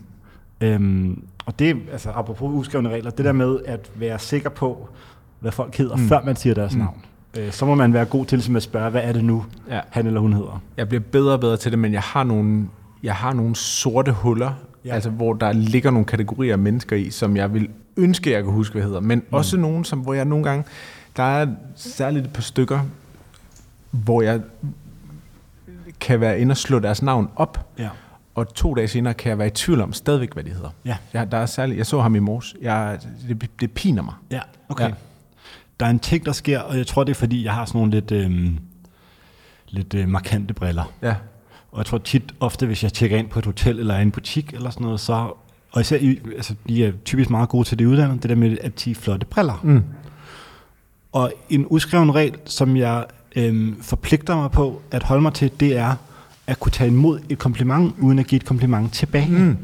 Øhm, og det, altså apropos uskrevne regler, det der med at være sikker på, hvad folk hedder, mm. før man siger deres mm. navn. Øh, så må man være god til at spørge, hvad er det nu, ja. han eller hun hedder? Jeg bliver bedre og bedre til det, men jeg har nogle, jeg har nogle sorte huller, ja. altså hvor der ligger nogle kategorier af mennesker i, som jeg vil ønske, jeg kan huske, hvad hedder. Men mm. også nogen, som, hvor jeg nogle gange Der er særligt et par stykker, hvor jeg kan være inde og slå deres navn op, Ja. og to dage senere kan jeg være i tvivl om stadigvæk, hvad de hedder. Ja. Jeg, der er særligt, jeg så ham i morges. Jeg, det, det piner mig. Ja, okay. Ja. Der er en ting, der sker, og jeg tror, det er fordi, jeg har sådan nogle lidt, øhm, lidt øh, markante briller. Ja. Og jeg tror tit, ofte hvis jeg tjekker ind på et hotel eller en butik eller sådan noget, så, og især i, altså, de er typisk meget gode til det udlandet, det der med, at de flotte briller. Mm. Og en udskreven regel, som jeg øhm, forpligter mig på at holde mig til, det er at kunne tage imod et kompliment, uden at give et kompliment tilbage. Mm.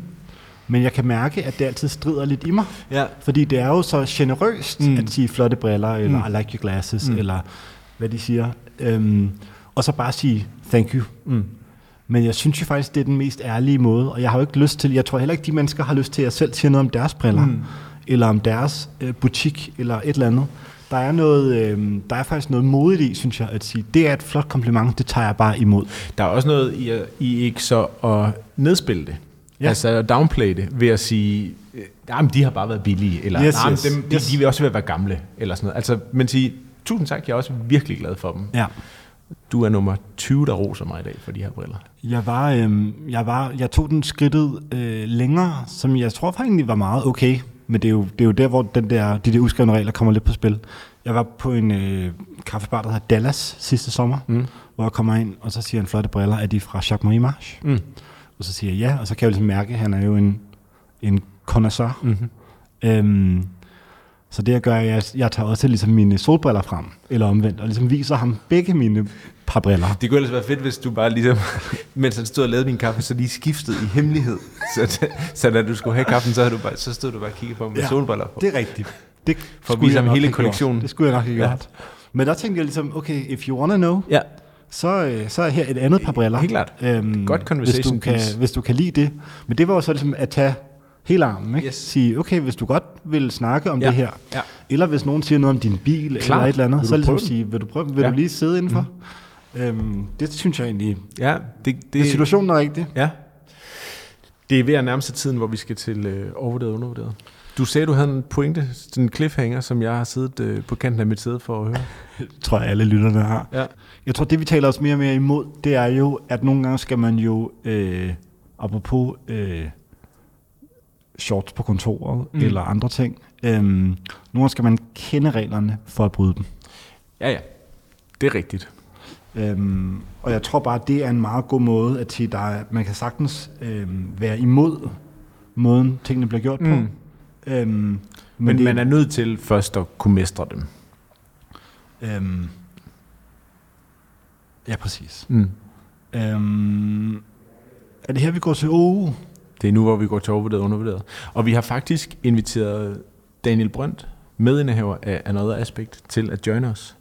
Men jeg kan mærke, at det altid strider lidt i mig. Ja. Fordi det er jo så generøst Mm. at sige flotte briller, eller Mm. I like your glasses, mm. eller hvad de siger. Øhm, og så bare sige thank you. Mm. Men jeg synes jo faktisk, det er den mest ærlige måde, og jeg har jo ikke lyst til, jeg tror heller ikke, de mennesker har lyst til at selv sige noget om deres briller, Mm. eller om deres øh, butik, eller et eller andet. Der er, noget, øh, der er faktisk noget modigt i, synes jeg, at sige, det er et flot kompliment, det tager jeg bare imod. Der er også noget i, at- i ikke så at nedspille det. Ja. Altså at downplay det ved at sige, øh, jamen de har bare været billige, eller Yes, yes. dem, de, Yes. de vil også være gamle, eller sådan noget. Altså, men sige, tusind tak, jeg er også virkelig glad for dem. Ja. Du er nummer 20, der roser mig i dag for de her briller. Jeg var, øh, jeg var, jeg tog den skridtet øh, længere, som jeg tror faktisk var meget okay. Men det er jo, det er jo der, hvor den der, de der uskrevne regler kommer lidt på spil. Jeg var på en øh, kaffebar, der hedder Dallas sidste sommer, Mm. hvor jeg kommer ind, og så siger han flotte briller, er de fra Jacques Marie March? Mm. Og så siger jeg ja, og så kan jeg jo ligesom mærke, at han er jo en, en connoisseur. Mm-hmm. Øhm, så det jeg gør, jeg, jeg tager også ligesom mine solbriller frem, eller omvendt, og ligesom viser ham begge mine par briller. Det kunne ellers være fedt, hvis du bare ligesom, mens han stod og lavede din kaffe, så lige skiftede i hemmelighed. Så, så da du skulle have kaffen, så, du bare, så stod du bare og kiggede på med Ja, solbriller på. Det er rigtigt. Det For at vise ham hele kollektionen. Det skulle jeg nok have Ja. gjort. Men der tænkte jeg ligesom, okay, if you wanna know, Ja, så, øh, så er her et andet par briller. Helt klart. Øhm, Godt conversation hvis du, kan, hvis du kan lide det. Men det var jo så ligesom at tage hele armen, ikke? Yes. Sige, okay, hvis du godt vil snakke om Ja. det her, Ja. eller hvis nogen siger noget om din bil, Klart. eller et eller andet, så ligesom sige, vil du prøve, vil Ja. du lige sidde indenfor? Mm. Øhm, det synes jeg egentlig, ja det, det, det situationen er rigtig. Ja. Det er ved at nærme sig tiden, hvor vi skal til øh, overvurderet og undervurderet. Du sagde, du havde en pointe, sådan en cliffhanger, som jeg har siddet øh, på kanten af mit sæde for at høre. tror jeg alle lytterne har. Ja. Jeg tror, det vi taler os mere og mere imod, det er jo, at nogle gange skal man jo, øh, apropos øh, shorts på kontoret mm. eller andre ting, øh, nogle gange skal man kende reglerne for at bryde dem. Ja, ja. Det er rigtigt. Øhm, og jeg tror bare, det er en meget god måde at sige, der er, man kan sagtens øhm, være imod måden, tingene bliver gjort på. Mm. Øhm, men Men det, man er nødt til først at kunne mestre dem. Øhm, ja, præcis. Mm. Øhm, er det her, vi går til OU? Det er nu, hvor vi går til overvurderet og undervurderet. Og vi har faktisk inviteret Daniel Brønt, medindehaver af Another Aspect, til at join os.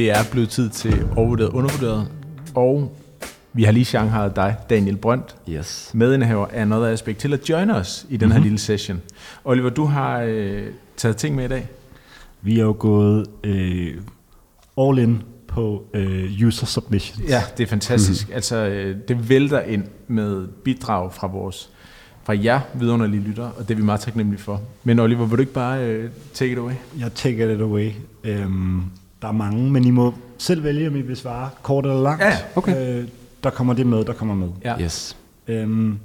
Det er blevet tid til overvurderet undervurderet, og vi har lige shanghajet dig, Daniel Brønt, Yes. medindehaver af Another Aspect, til at join os i den her Mhm. lille session. Oliver, du har øh, taget ting med i dag. Vi er jo gået øh, all in på øh, user submissions. Ja, det er fantastisk. Mm. Altså, øh, det vælter ind med bidrag fra vores fra jer vidunderlige lyttere, og det er vi meget taknemmelige for. Men Oliver, vil du ikke bare øh, take it away? Jeg take it away. Øhm, der er mange, men I må selv vælge, om I vil svare kort eller langt. Ja, okay. Øh, der kommer det med, der kommer med. Ja. Yes. Øhm,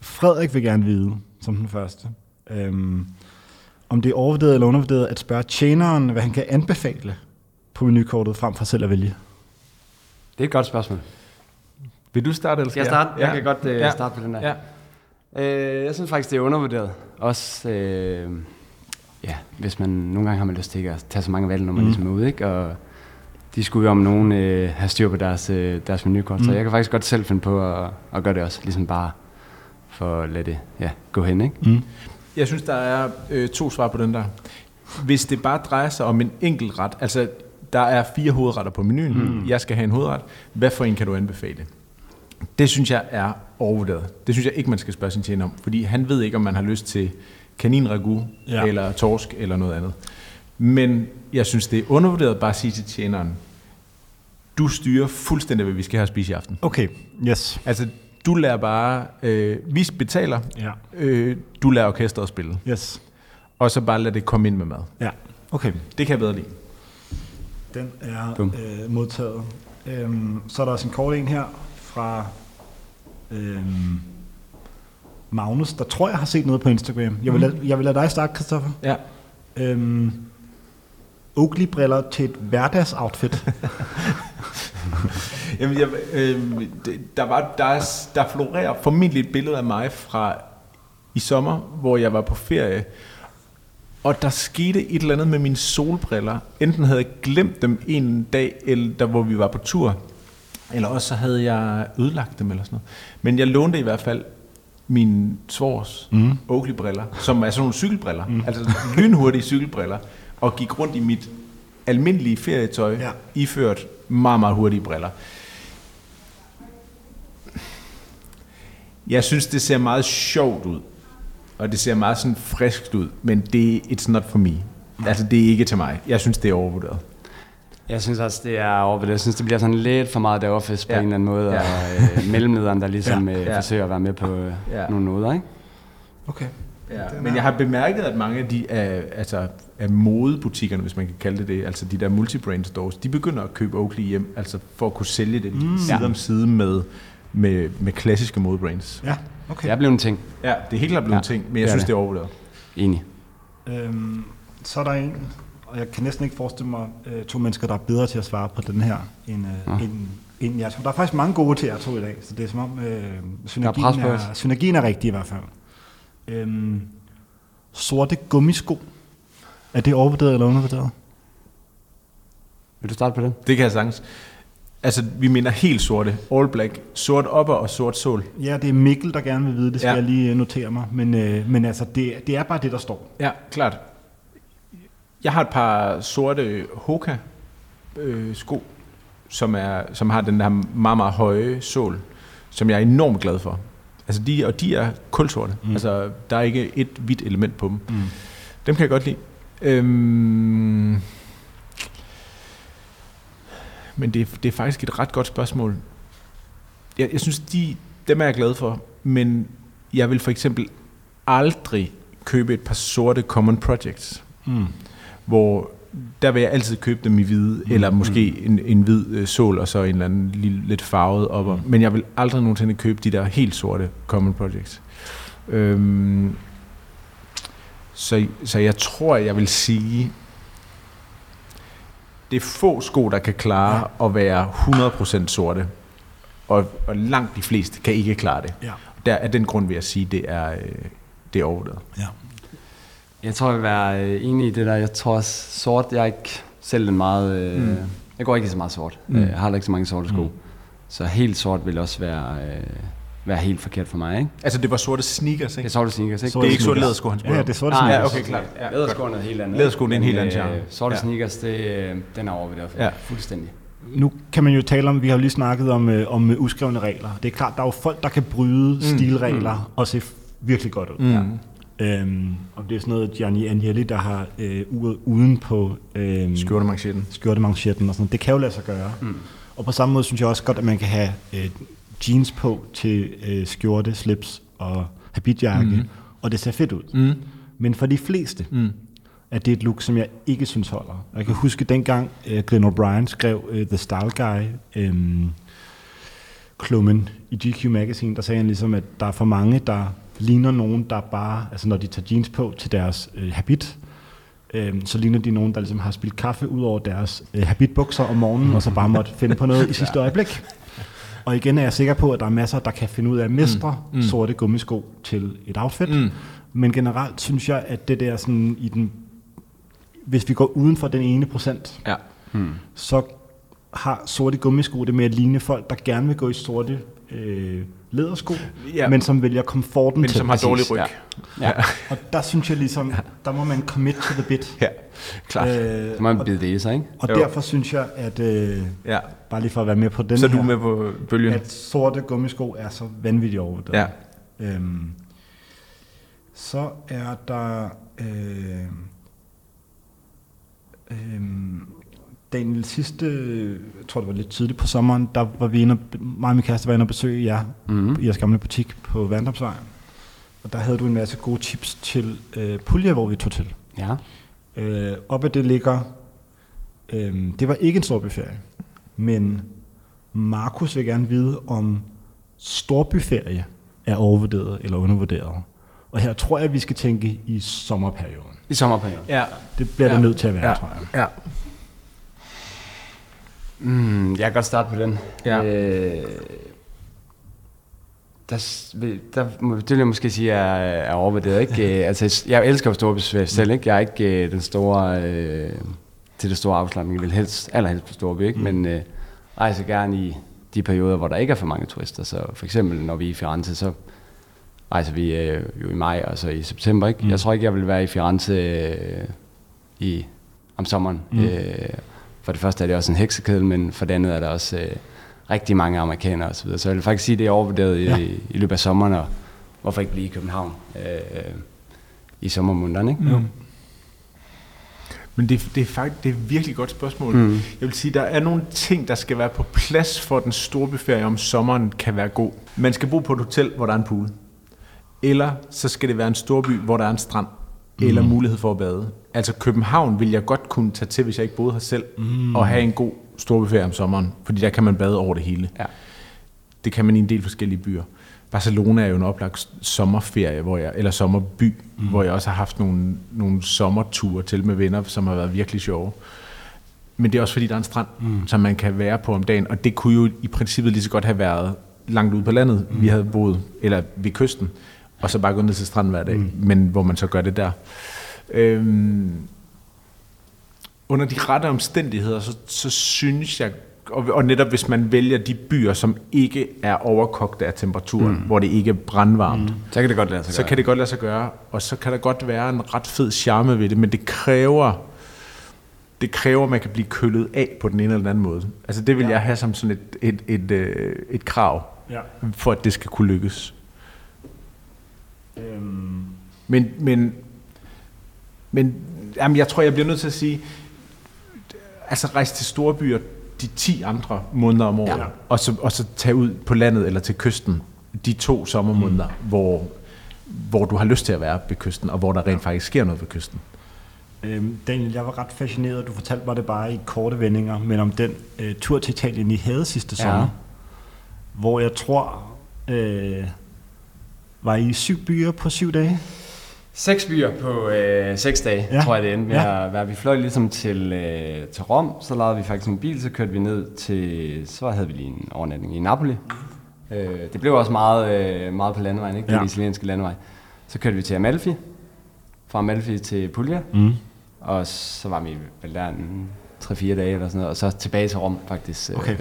Frederik vil gerne vide, som den første, øhm, om det er overvurderet eller undervurderet at spørge tjeneren, hvad han kan anbefale på menukortet, frem for selv at vælge. Det er et godt spørgsmål. Vil du starte, eller Skal jeg starte? Ja. Jeg kan godt uh, Ja. starte på den der. Ja. Øh, jeg synes faktisk, det er undervurderet. Også, øh, ja, hvis man nogle gange har man lyst til ikke at tage så mange valg, når man Mm. ligesom er ude, ikke? Og de skulle jo om nogen øh, have styr på deres, øh, deres menukort, mm. så jeg kan faktisk godt selv finde på at, at gøre det også, ligesom bare for at lade det ja, gå hen, ikke? Mm. Jeg synes, der er øh, to svar på den der. Hvis det bare drejer sig om en enkelt ret, altså der er fire hovedretter på menuen, mm. jeg skal have en hovedret, hvad for en kan du anbefale? Det synes jeg er overvurderet. Det synes jeg ikke, man skal spørge sin tjener om, fordi han ved ikke, om man har lyst til kaninragu, ja. Eller torsk, eller noget andet. Men jeg synes, det er undervurderet bare at sige til tjeneren, du styrer fuldstændig, hvad vi skal have at spise i aften. Okay, yes. Altså, du lærer bare, øh, vi betaler, Ja. øh, du lærer orkestret at spille. Yes. Og så bare lad det komme ind med mad. Ja. Okay. Det kan jeg bedre lide. Den er Bum. øh, modtaget. Øhm, så er der også en kort en her fra øhm, Magnus, der tror jeg har set noget på Instagram. Jeg vil, lade, jeg vil lade dig starte, Christoffer. Ja. Øhm, Oakley-briller til et hverdagsoutfit. Jamen, jeg, øh, der, var, der, er, der florerer formentlig et billede af mig fra i sommer, hvor jeg var på ferie, og der skete et eller andet med mine solbriller. Enten havde jeg glemt dem en dag, eller der, hvor vi var på tur, eller også så havde jeg ødelagt dem eller sådan noget. Men jeg lånte i hvert fald min svors mm. Oakley-briller, som er sådan nogle cykelbriller, mm. altså lynhurtige cykelbriller, og gik rundt i mit almindelige ferietøj, Ja. iført meget, meget hurtige briller. Jeg synes, det ser meget sjovt ud, og det ser meget sådan friskt ud, men det it's not for me. Altså, det er ikke til mig. Jeg synes, det er overvurderet. Jeg synes også, det er overvurderet. Jeg synes, det bliver sådan lidt for meget The Office på Ja. en eller anden måde, Ja. og øh, mellemlederen, der ligesom Ja. øh, Ja. forsøger at være med på øh, Ja. nogle noder, ikke? Okay. Ja, men jeg har bemærket, at mange af de af, altså, af modebutikkerne, hvis man kan kalde det det, altså de der multibrand stores, de begynder at købe Oakley hjem, altså for at kunne sælge det mm. side Ja. om side med, med, med klassiske modebrands. Ja, okay. Det er blevet en ting. Ja, det er helt klart blevet Ja, ja, ting, men jeg det synes, det. det er overvurderet. Enig. Øhm, så er der en, og jeg kan næsten ikke forestille mig øh, to mennesker, der er bedre til at svare på den her, end, øh, Nå. end, end jeg tror. Der er faktisk mange gode til jer to i dag, så det er som om øh, synergien, er, os. synergien er rigtig i hvert fald. Øhm, sorte gummisko. Er det overvurderet eller undervurderet? Vil du starte på den? Det kan jeg sagtens. Altså, vi mener helt sorte, all black, sort opper og sort sol. Ja, det er Mikkel, der gerne vil vide det, skal ja. Ja. jeg lige øh, notere mig. Men, øh, men altså, det, det er bare det, der står. Ja, klart. Jeg har et par sorte Hoka øh, sko, som, er, som har den der meget, meget høje sål, som jeg er enormt glad for. Altså de, og de er kulsorte. Mm. Altså, der er ikke et hvidt element på dem. Mm. Dem kan jeg godt lide. Øhm, men det, er- det er faktisk et ret godt spørgsmål. Jeg, jeg synes, de, dem er jeg glad for, men jeg vil for eksempel aldrig købe et par sorte Common Projects, Mm. Hvor der vil jeg altid købe dem i hvide, mm. eller måske en, en hvid øh, sål, og så en eller anden lille, lidt farvet op. Mm. Men jeg vil aldrig nogensinde købe de der helt sorte Common Projects. Øhm, så, så jeg tror, jeg vil sige, det er få sko, der kan klare ja. at være 100% sorte. Og, og langt de fleste kan ikke klare det. Ja. Der er den grund, vil jeg sige, det er, øh, det er overvurderet. ja. Jeg tror, jeg vil være øh, enig i det der. Jeg tror også, sort, jeg er ikke selv en meget... Øh, Mm. Jeg går ikke så meget sort. Mm. Mm. Jeg har heller ikke så mange sorte sko. Mm. Så helt sort vil også være, øh, være helt forkert for mig, ikke? Altså, det var sorte sneakers, Det ikke? er sorte sneakers, ikke? Det er ikke sorte lædersko, han Ja, spurgte ja, det er sorte Nej, sneakers. ja, okay, klart. Ja, Lædersko er noget helt andet. Lædersko, det er en helt anden øh, genre. Sorte Ja. sneakers, det, øh, den er overvurderet for Ja. mig. Fuldstændig. Nu kan man jo tale om, vi har jo lige snakket om, øh, om øh, uskrevne regler. Det er klart, der er jo folk, der kan bryde mm. stilregler mm. og se virkelig godt ud. Mm. Øhm, om det er sådan noget Gianni Agnelli, der har øh, uret uden på øhm, Skjortemanchetten. skjortemanchetten og sådan noget. Det kan jo lade sig gøre. Mm. Og på samme måde synes jeg også godt, at man kan have øh, jeans på til øh, skjorte, slips og habitjakke, mm. og det ser fedt ud. Mm. Men for de fleste Mm. er det et look, som jeg ikke synes holder. Og Jeg kan huske dengang uh, Glenn O'Brien skrev uh, The Style Guy, um, klummen i GQ Magazine, der sagde han ligesom, at der er for mange, der ligner nogen, der bare, altså når de tager jeans på til deres uh, habit, um, så ligner de nogen, der ligesom har spildt kaffe ud over deres uh, habitbukser om morgenen, og så bare måtte finde på noget i sidste øjeblik. Og igen er jeg sikker på, at der er masser, der kan finde ud af at mestre mm. Mm. sorte gummisko til et outfit. Mm. Men generelt synes jeg, at det der sådan i den... Hvis vi går uden for den ene procent, Ja. Hmm. så har sorte gummisko det med at ligne folk, der gerne vil gå i sorte øh, lædersko, Ja. men som vælger komforten Men til. som har præcis, dårlig ryg. ja. Ja. Ja. Og der synes jeg ligesom, der må man commit to the bit. ja. Klart. Øh, Så må man bide det i sig, ikke? og Jo. derfor synes jeg, at øh, Ja. bare lige for at være med på den Så her, du er med på bølgen? at sorte gummisko er så vanvittigt overvurderet. Ja. Øhm, så er der øh, øh, Daniel, sidste, jeg tror det var lidt tidligt på sommeren, der var vi inde, og, mig og min kæreste var inde og besøge jer Mm. i jeres gamle butik på Vandrupsvej. Og der havde du en masse gode tips til øh, Pulje, hvor vi tog til. Ja. Øh, oppe det ligger, øh, det var ikke en storbyferie, men Markus vil gerne vide, om storbyferie er overvurderet eller undervurderet. Og her tror jeg, at vi skal tænke i sommerperioden. I sommerperioden. Ja. Det bliver ja. Ja. der nødt til at være, Ja. tror jeg. Ja. Mm, jeg kan godt starte på den. Ja. Øh, der, der, det vil jeg måske sige er, er overvurderet. Ikke? Øh, altså, jeg elsker jo storbysferie selv. Ikke? Jeg er ikke øh, den store, øh, til det store afslappning. Jeg vil helst, allerhelst på storby, ikke? men øh, rejser gerne i de perioder, hvor der ikke er for mange turister. Så for eksempel, når vi er i Firenze, så rejser vi øh, jo i maj og så i september. Ikke? Mm. Jeg tror ikke, jeg vil være i Firenze øh, i, om sommeren. Mm. Mm. Øh, for det første er det også en heksekedel, men for det andet er der også øh, rigtig mange amerikanere osv. Så, videre. så jeg vil faktisk sige, at det er overvurderet i, Ja. i, i løbet af sommeren, og hvorfor ikke blive i København øh, i sommermånederne. Ikke? Mm. Men det, det, er faktisk det er et virkelig godt spørgsmål. Mm. Jeg vil sige, der er nogle ting, der skal være på plads for, at den store ferie om sommeren kan være god. Man skal bo på et hotel, hvor der er en pool. Eller så skal det være en storby, hvor der er en strand. Mm. Eller mulighed for at bade. Altså København vil jeg godt kunne tage til, hvis jeg ikke boede her selv. Mm. Og have en god storbyferie om sommeren. Fordi der kan man bade over det hele. Ja. Det kan man i en del forskellige byer. Barcelona er jo en oplagt sommerferie, hvor jeg, eller sommerby, mm. hvor jeg også har haft nogle, nogle sommerture til med venner, som har været virkelig sjove. Men det er også fordi, der er en strand, mm. som man kan være på om dagen, og det kunne jo i princippet lige så godt have været langt ude på landet. Mm. Vi havde boet, eller ved kysten, og så bare gået ned til stranden hver dag, mm. men hvor man så gør det der. Øhm, under de rette omstændigheder, så, så synes jeg, og, og netop hvis man vælger de byer, som ikke er overkogte af temperaturen, mm. hvor det ikke er brandvarmt, mm. Så kan det godt lade sig så kan det godt lade sig gøre, og så kan der godt være en ret fed charme ved det, men det kræver, det kræver, at man kan blive kølet af på den ene eller den anden måde. Altså det vil ja. jeg have som sådan et, et, et, et, et krav, Ja. for at det skal kunne lykkes. Øhm, Men, men, men jamen, jeg tror, jeg bliver nødt til at sige, altså rejse til store byer de 10 andre måneder om året, Ja. og, så, og så tage ud på landet eller til kysten de to sommermåneder, mm. hvor, hvor du har lyst til at være ved kysten, og hvor der rent faktisk sker noget ved kysten. øhm, Daniel, jeg var ret fascineret. Du fortalte mig det bare i korte vendinger, men om den øh, tur til Italien, I havde sidste Ja. sommer, hvor jeg tror, øh, var I i syv byer på syv dage? Seks byer på øh, seks dage, Ja. tror jeg det endte med Ja. at være. Vi fløj ligesom til, øh, til Rom, så lavede vi faktisk en bil, så kørte vi ned til, så havde vi lige en overnatning i Napoli. Øh, det blev også meget, øh, meget på landevejen, ikke? Det Ja. ja. italienske landevej. Så kørte vi til Amalfi, fra Amalfi til Puglia, Mm. og så var vi vel der en 3-4 dage eller sådan noget, og så tilbage til Rom faktisk. øh. Okay.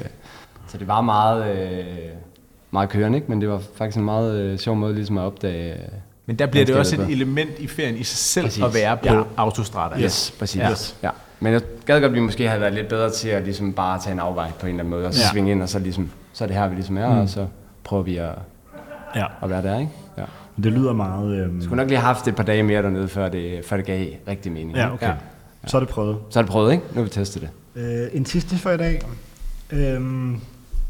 Så det var meget, øh, meget kørende, ikke? men det var faktisk en meget øh, sjov måde ligesom at opdage. øh, Men der bliver det også et element i ferien i sig selv Præcis. at være på Ja. ja. autostrada. Yes, præcis. Ja. Ja. ja. Men jeg gad godt, at vi måske havde været lidt bedre til at ligesom bare tage en afvej på en eller anden måde, og så Ja. ja. svinge ind, og så, ligesom, så er det her, vi ligesom er, mm. og så prøver vi at, Ja, at være der, ikke? Ja. det lyder meget... Øhm, Jeg skulle nok lige have haft et par dage mere dernede, før det, før det gav rigtig mening. ja, okay. Så er det prøvet. Så er det prøvet, ikke? Nu har vi testet det. Øh, en sidste for i dag. Øhm,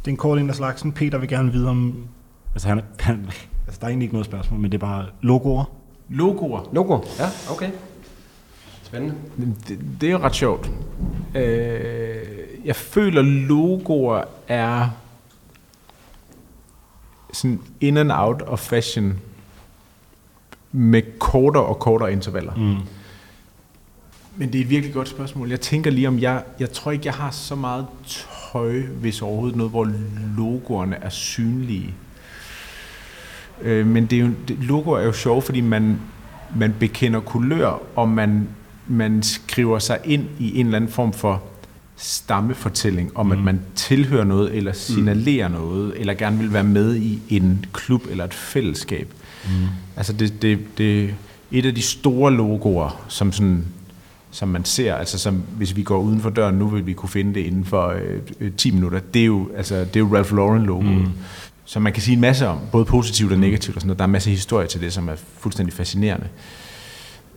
det er en kort en af slagsen. Peter vil gerne vide om... Altså, han, han, altså, der er egentlig ikke noget spørgsmål, men det er bare logoer. Logoer, Logo? Ja, okay. Spændende. det, det er jo ret sjovt. Øh, jeg føler, logoer er sådan in and out of fashion med kortere og kortere intervaller. Mm. Men det er et virkelig godt spørgsmål. Jeg tænker lige om, jeg, jeg tror ikke, jeg har så meget tøj, hvis overhovedet noget, hvor logoerne er synlige. Øh, men det er jo, det, logoer er jo sjove, fordi man, man bekender kulør, og man, man skriver sig ind i en eller anden form for stammefortælling om, mm. at man tilhører noget, eller signalerer mm. noget, eller gerne vil være med i en klub eller et fællesskab. Mm. Altså det, det, det et af de store logoer, som sådan som man ser, altså som, hvis vi går uden for døren nu, vil vi kunne finde det inden for øh, øh, 10 minutter. Det er jo, altså, det er jo Ralph Lauren logoet. Mm. Som man kan sige en masse om, både positivt og negativt og sådan noget. Der er en masse historie til det, som er fuldstændig fascinerende.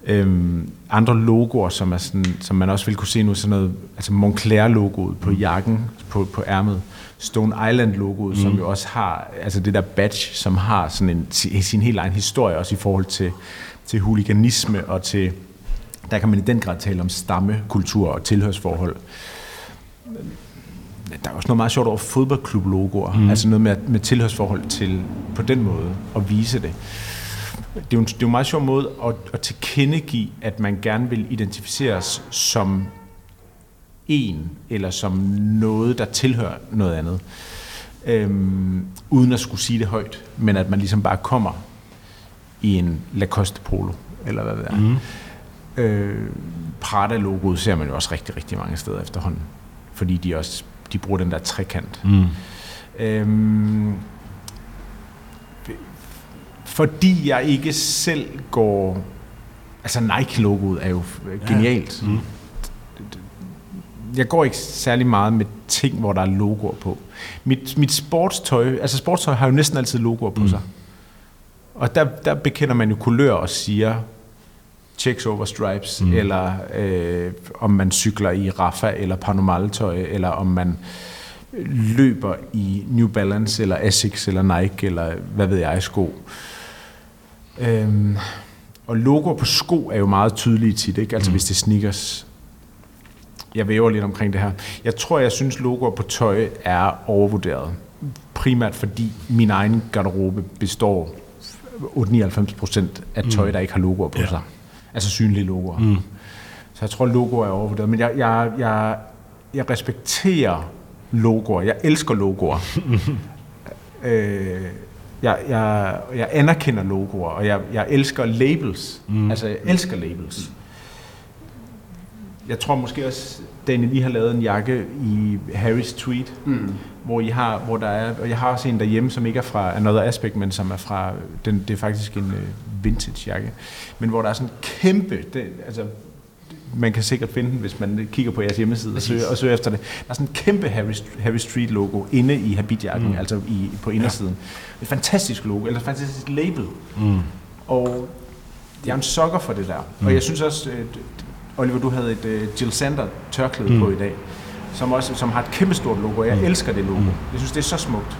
Øhm, andre logoer, som, er sådan, som man også vil kunne se nu, sådan noget, altså Moncler-logoet på jakken, på, på ærmet, Stone Island-logoet, mm. som jo også har, altså det der badge, som har sådan en, sin helt egen historie, også i forhold til, til huliganisme og til, der kan man i den grad tale om stammekultur og tilhørsforhold. Der er også noget meget sjovt over fodboldklub-logoer, mm. altså noget med, med tilhørsforhold til på den måde at vise det det er jo en, det er jo en meget sjov måde at, at tilkendegive, at man gerne vil identificeres som en, eller som noget, der tilhører noget andet. Øhm, uden at skulle sige det højt, men at man ligesom bare kommer i en Lacoste polo, eller hvad det er. Mm. Øh, Prada-logoet ser man jo også rigtig, rigtig mange steder efterhånden, fordi de også de bruger den der trekant. Mm. Øhm, fordi jeg ikke selv går... Altså Nike-logoet er jo genialt. Ja. Mm. Jeg går ikke særlig meget med ting, hvor der er logoer på. Mit, mit sportstøj, altså sportstøj har jo næsten altid logoer på mm. sig. Og der, der bekender man jo kulør og siger, checks over stripes, mm. eller øh, om man cykler i Rafa eller Panomal-tøj, eller om man løber i New Balance, eller Asics, eller Nike, eller hvad ved jeg, sko. Øhm, og logoer på sko er jo meget tydelige tit, ikke? Altså mm. hvis det er sneakers. Jeg væver lidt omkring det her. Jeg tror, jeg synes, logoer på tøj er overvurderet. Primært fordi min egen garderobe består 98% af tøj, mm. der ikke har logoer på ja. sig. Altså synlige logoer. Mm. Så jeg tror, logoer er overvurderet. Men jeg, jeg, jeg, jeg respekterer logoer. Jeg elsker logoer. øh, jeg, jeg, jeg anerkender logoer, og jeg, jeg elsker labels. Mm. Altså, jeg elsker labels. Jeg tror måske også, Daniel lige har lavet en jakke i Harry's Tweet, mm. hvor, I har, hvor der er, og jeg har også en derhjemme, som ikke er fra Another Aspect, men som er fra, den, det er faktisk en uh, vintage jakke, men hvor der er sådan en kæmpe, det, altså man kan sikkert finde den, hvis man kigger på jeres hjemmeside og søger, og søger efter det. Der er sådan en kæmpe Harry, Harry Street logo inde i habitjakken, mm. altså i, på indersiden. Ja. Et fantastisk logo, eller et fantastisk label. Mm. Og jeg er en sokker for det der. Mm. Og jeg synes også, at Oliver, du havde et uh, Jill Sander tørklæde mm. på i dag, som, også, som har et kæmpe stort logo, og jeg mm. elsker det logo. Mm. Jeg synes, det er så smukt.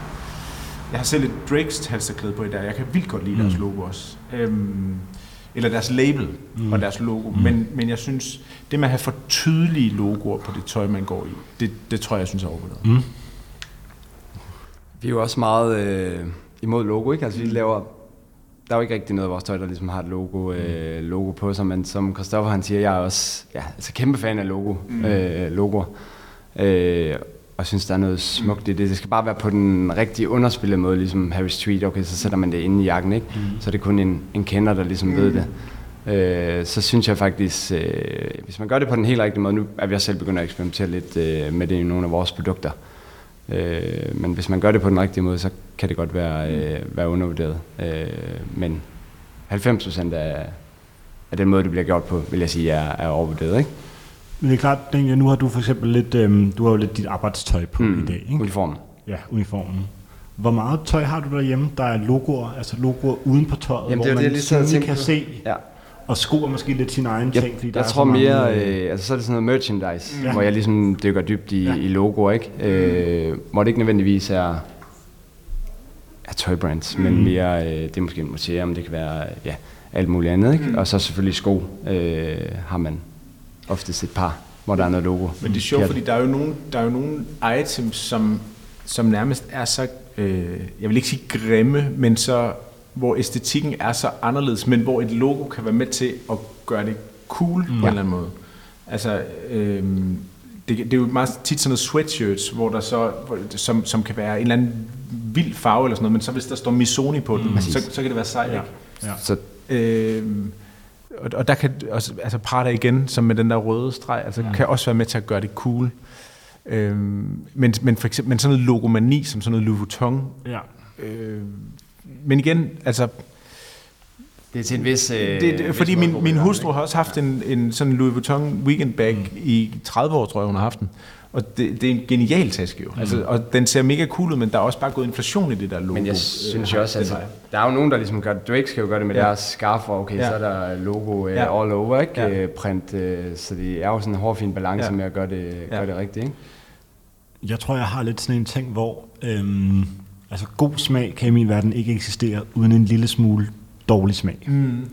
Jeg har selv et Drakes halsterklæde på i dag, jeg kan vildt godt lide mm. deres logo også. Øhm, eller deres label mm. og deres logo. Mm. Men, men jeg synes, det med at have for tydelige logoer på det tøj, man går i, det, det tror jeg, jeg synes er overvurderet. Mm. Vi er jo også meget øh, imod logo, ikke? Altså vi laver, der er jo ikke rigtig noget af vores tøj, der ligesom har et logo, øh, mm. logo på sig, men som Christoffer han siger, jeg er også ja, altså kæmpe fan af logo, mm. øh, logoer. Øh, og synes, der er noget smukt i det. Det skal bare være på den rigtige underspillede måde, ligesom Harry Street. Okay, så sætter man det inde i jakken, ikke? Mm. Så er det kun en, en kender, der ligesom mm. ved det. Øh, så synes jeg faktisk, øh, hvis man gør det på den helt rigtige måde, nu er vi også selv begyndt at eksperimentere lidt øh, med det i nogle af vores produkter. Øh, men hvis man gør det på den rigtige måde, så kan det godt være, øh, være undervurderet. Øh, men 90% af, af den måde, det bliver gjort på, vil jeg sige, er, er overvurderet, ikke? Men det er klart, Daniel, nu har du for eksempel lidt, øhm, du har jo lidt dit arbejdstøj på mm, i dag, ikke? Uniformen. Ja, uniformen. Hvor meget tøj har du derhjemme, der er logoer, altså logoer uden på tøjet, Jamen, hvor det man det, sådan kan se, ja. Og sko er måske lidt sin egen jeg, ting, fordi jeg der tror er mere, mange, øh, altså så er det sådan noget merchandise, ja. hvor jeg ligesom dykker dybt i, ja. i logoer, ikke? Øh, hvor det ikke nødvendigvis er, er tøjbrands, mm. men mere, øh, det er måske et museum, det kan være ja, alt muligt andet, ikke? Mm. Og så selvfølgelig sko øh, har man oftest et par, hvor der er noget logo. Men det er sjovt, fordi der er jo nogle, der er jo nogle items, som, som nærmest er så, øh, jeg vil ikke sige grimme, men så, hvor æstetikken er så anderledes, men hvor et logo kan være med til at gøre det cool mm. på en eller anden måde. Altså, øh, det, det er jo meget tit sådan noget sweatshirts, hvor der så, som, som kan være en eller anden vild farve eller sådan noget, men så hvis der står Missoni på den, mm. så, så kan det være sejt, ja. ikke? Ja. Så, øh, og, og der kan også, altså Prada igen, som med den der røde streg, altså ja. kan også være med til at gøre det cool. Øhm, men, men, for eksempel, men sådan noget logomani, som sådan noget Louis Vuitton. Ja. Øh, men igen, altså... Det er til en vis... Øh, det, det, fordi min, min hustru har også haft en, en sådan Louis Vuitton weekend bag mm. i 30 år, tror jeg, hun har haft den. Og det, det er en genial taske jo. Mm. Altså, og den ser mega cool ud, men der er også bare gået inflation i det der logo. Men jeg synes øh, jo også, altså, der er jo nogen, der ligesom gør det. Drake skal jo gøre det med Ja. deres scarf, og okay, Ja. så er der logo uh, Ja. all over, ikke? Ja. Ja. print, uh, så det er jo sådan en hård, fin balance Ja. med at gøre det, Ja. ja. gøre det rigtigt, ikke? Jeg tror, jeg har lidt sådan en ting, hvor øhm, altså, god smag kan i min verden ikke eksistere uden en lille smule dårlig smag. Mm.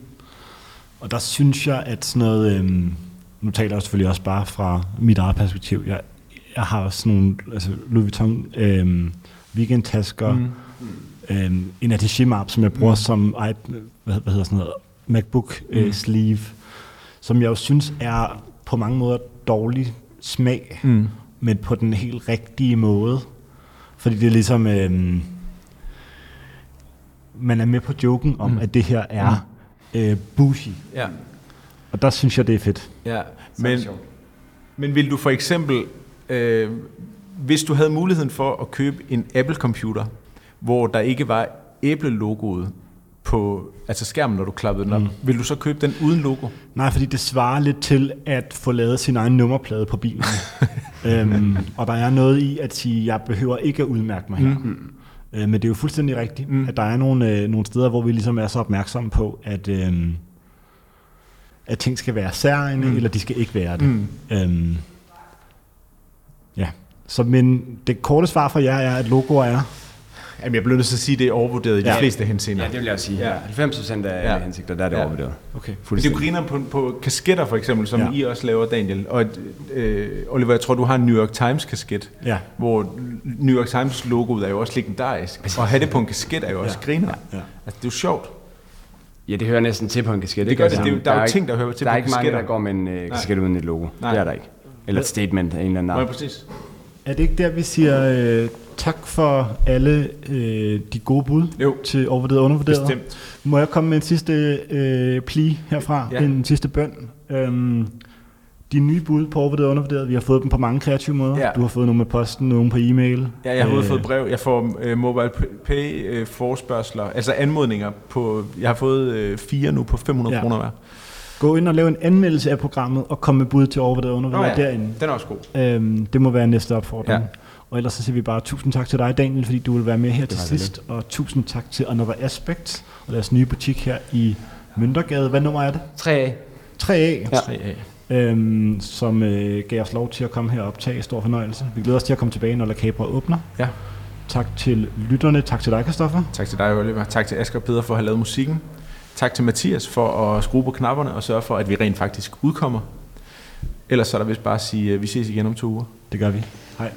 Og der synes jeg, at sådan noget... Øhm, nu taler jeg selvfølgelig også bare fra mit eget perspektiv. Jeg, jeg har også sådan nogle altså Louis Vuitton øhm, weekendtasker, Mm. øhm, en attaché map, som jeg bruger Mm. som i, hvad, hvad hedder sådan noget, MacBook Mm. øh, sleeve, som jeg jo synes er på mange måder dårlig smag, Mm. men på den helt rigtige måde. Fordi det er ligesom, øhm, man er med på joken om, Mm. mm. at det her er øh, bougie. Ja. Og der synes jeg, det er fedt. ja. Men, men vil du for eksempel, øh, hvis du havde muligheden for at købe en Apple-computer, hvor der ikke var Apple-logoet på altså skærmen, når du klappede den op, mm. vil du så købe den uden logo? Nej, fordi det svarer lidt til at få lavet sin egen nummerplade på bilen. øhm, og der er noget i at sige, jeg behøver ikke at udmærke mig her. Mm. Øh, men det er jo fuldstændig rigtigt, Mm. at der er nogle, øh, nogle steder, hvor vi ligesom er så opmærksomme på, at, øh, at ting skal være Mm. mm. eller de skal ikke være det. Mm. Øhm, ja, så men det korte svar for jer er, at logoer er Jamen, jeg bliver nødt til at sige, at det er overvurderet i de Ja. fleste henseender. Ja, det vil jeg også sige. Ja. Ja. 90% af Ja. ja. hensigter, der er det Ja. ja. overvurderet. okay. Men det er griner på, på kasketter for eksempel, som ja. Ja. I også laver, Daniel. Og øh, Oliver, jeg tror, du har en New York Times kasket, Ja. hvor New York Times logoet er jo også legendarisk. Og at have det på en kasket er jo også ja. griner. Ja. Altså, det er jo sjovt. Ja, det hører næsten til på en kasket. Det gør det. Altså, Det er jo- der er jo ting, der hører til Der på er ikke mange, der går med en øh, kasket uden et logo. Nej. Det er der ikke. Eller et statement af en eller anden art. præcis. Er det ikke der, vi siger øh, tak for alle øh, de gode bud Jo. til overvurderet og undervurderet? Bestemt. Må jeg komme med en sidste øh, pli herfra? Ja. En sidste bøn? Øhm, de nye bud på overvurderet og undervurderet, vi har fået dem på mange kreative måder. Ja. Du har fået nogle med posten, nogle på e-mail. Ja, jeg har Øh, fået brev. Jeg får øh, mobile pay øh, forspørgseler, altså anmodninger på... Jeg har fået øh, fire nu på 500 ja. Ja. kroner hver. Gå ind og lav en anmeldelse af programmet, og kom med bud til overvurderet og undervurderet Nå ja. derinde. Den er også god. Øhm, det må være næste opfordring. Ja. Og ellers så siger vi bare tusind tak til dig, Daniel, fordi du vil være med her til var så sidst. Og tusind tak til Another Aspect og deres nye butik her i Møntergade. Hvad nummer er det? 3A. 3A. Ja. 3A. øhm, som øh, gav os lov til at komme her og optage. Stor fornøjelse. Vi glæder os til at komme tilbage, når La Capra åbner. Ja. Tak til lytterne. Tak til dig, Kristoffer. Tak til dig, Oliver. Tak til Asger og Peder for at have lavet musikken. Tak til Mathias for at skrue på knapperne og sørge for, at vi rent faktisk udkommer. Ellers så er der vist bare at sige, at vi ses igen om to uger. Det gør vi. Hej.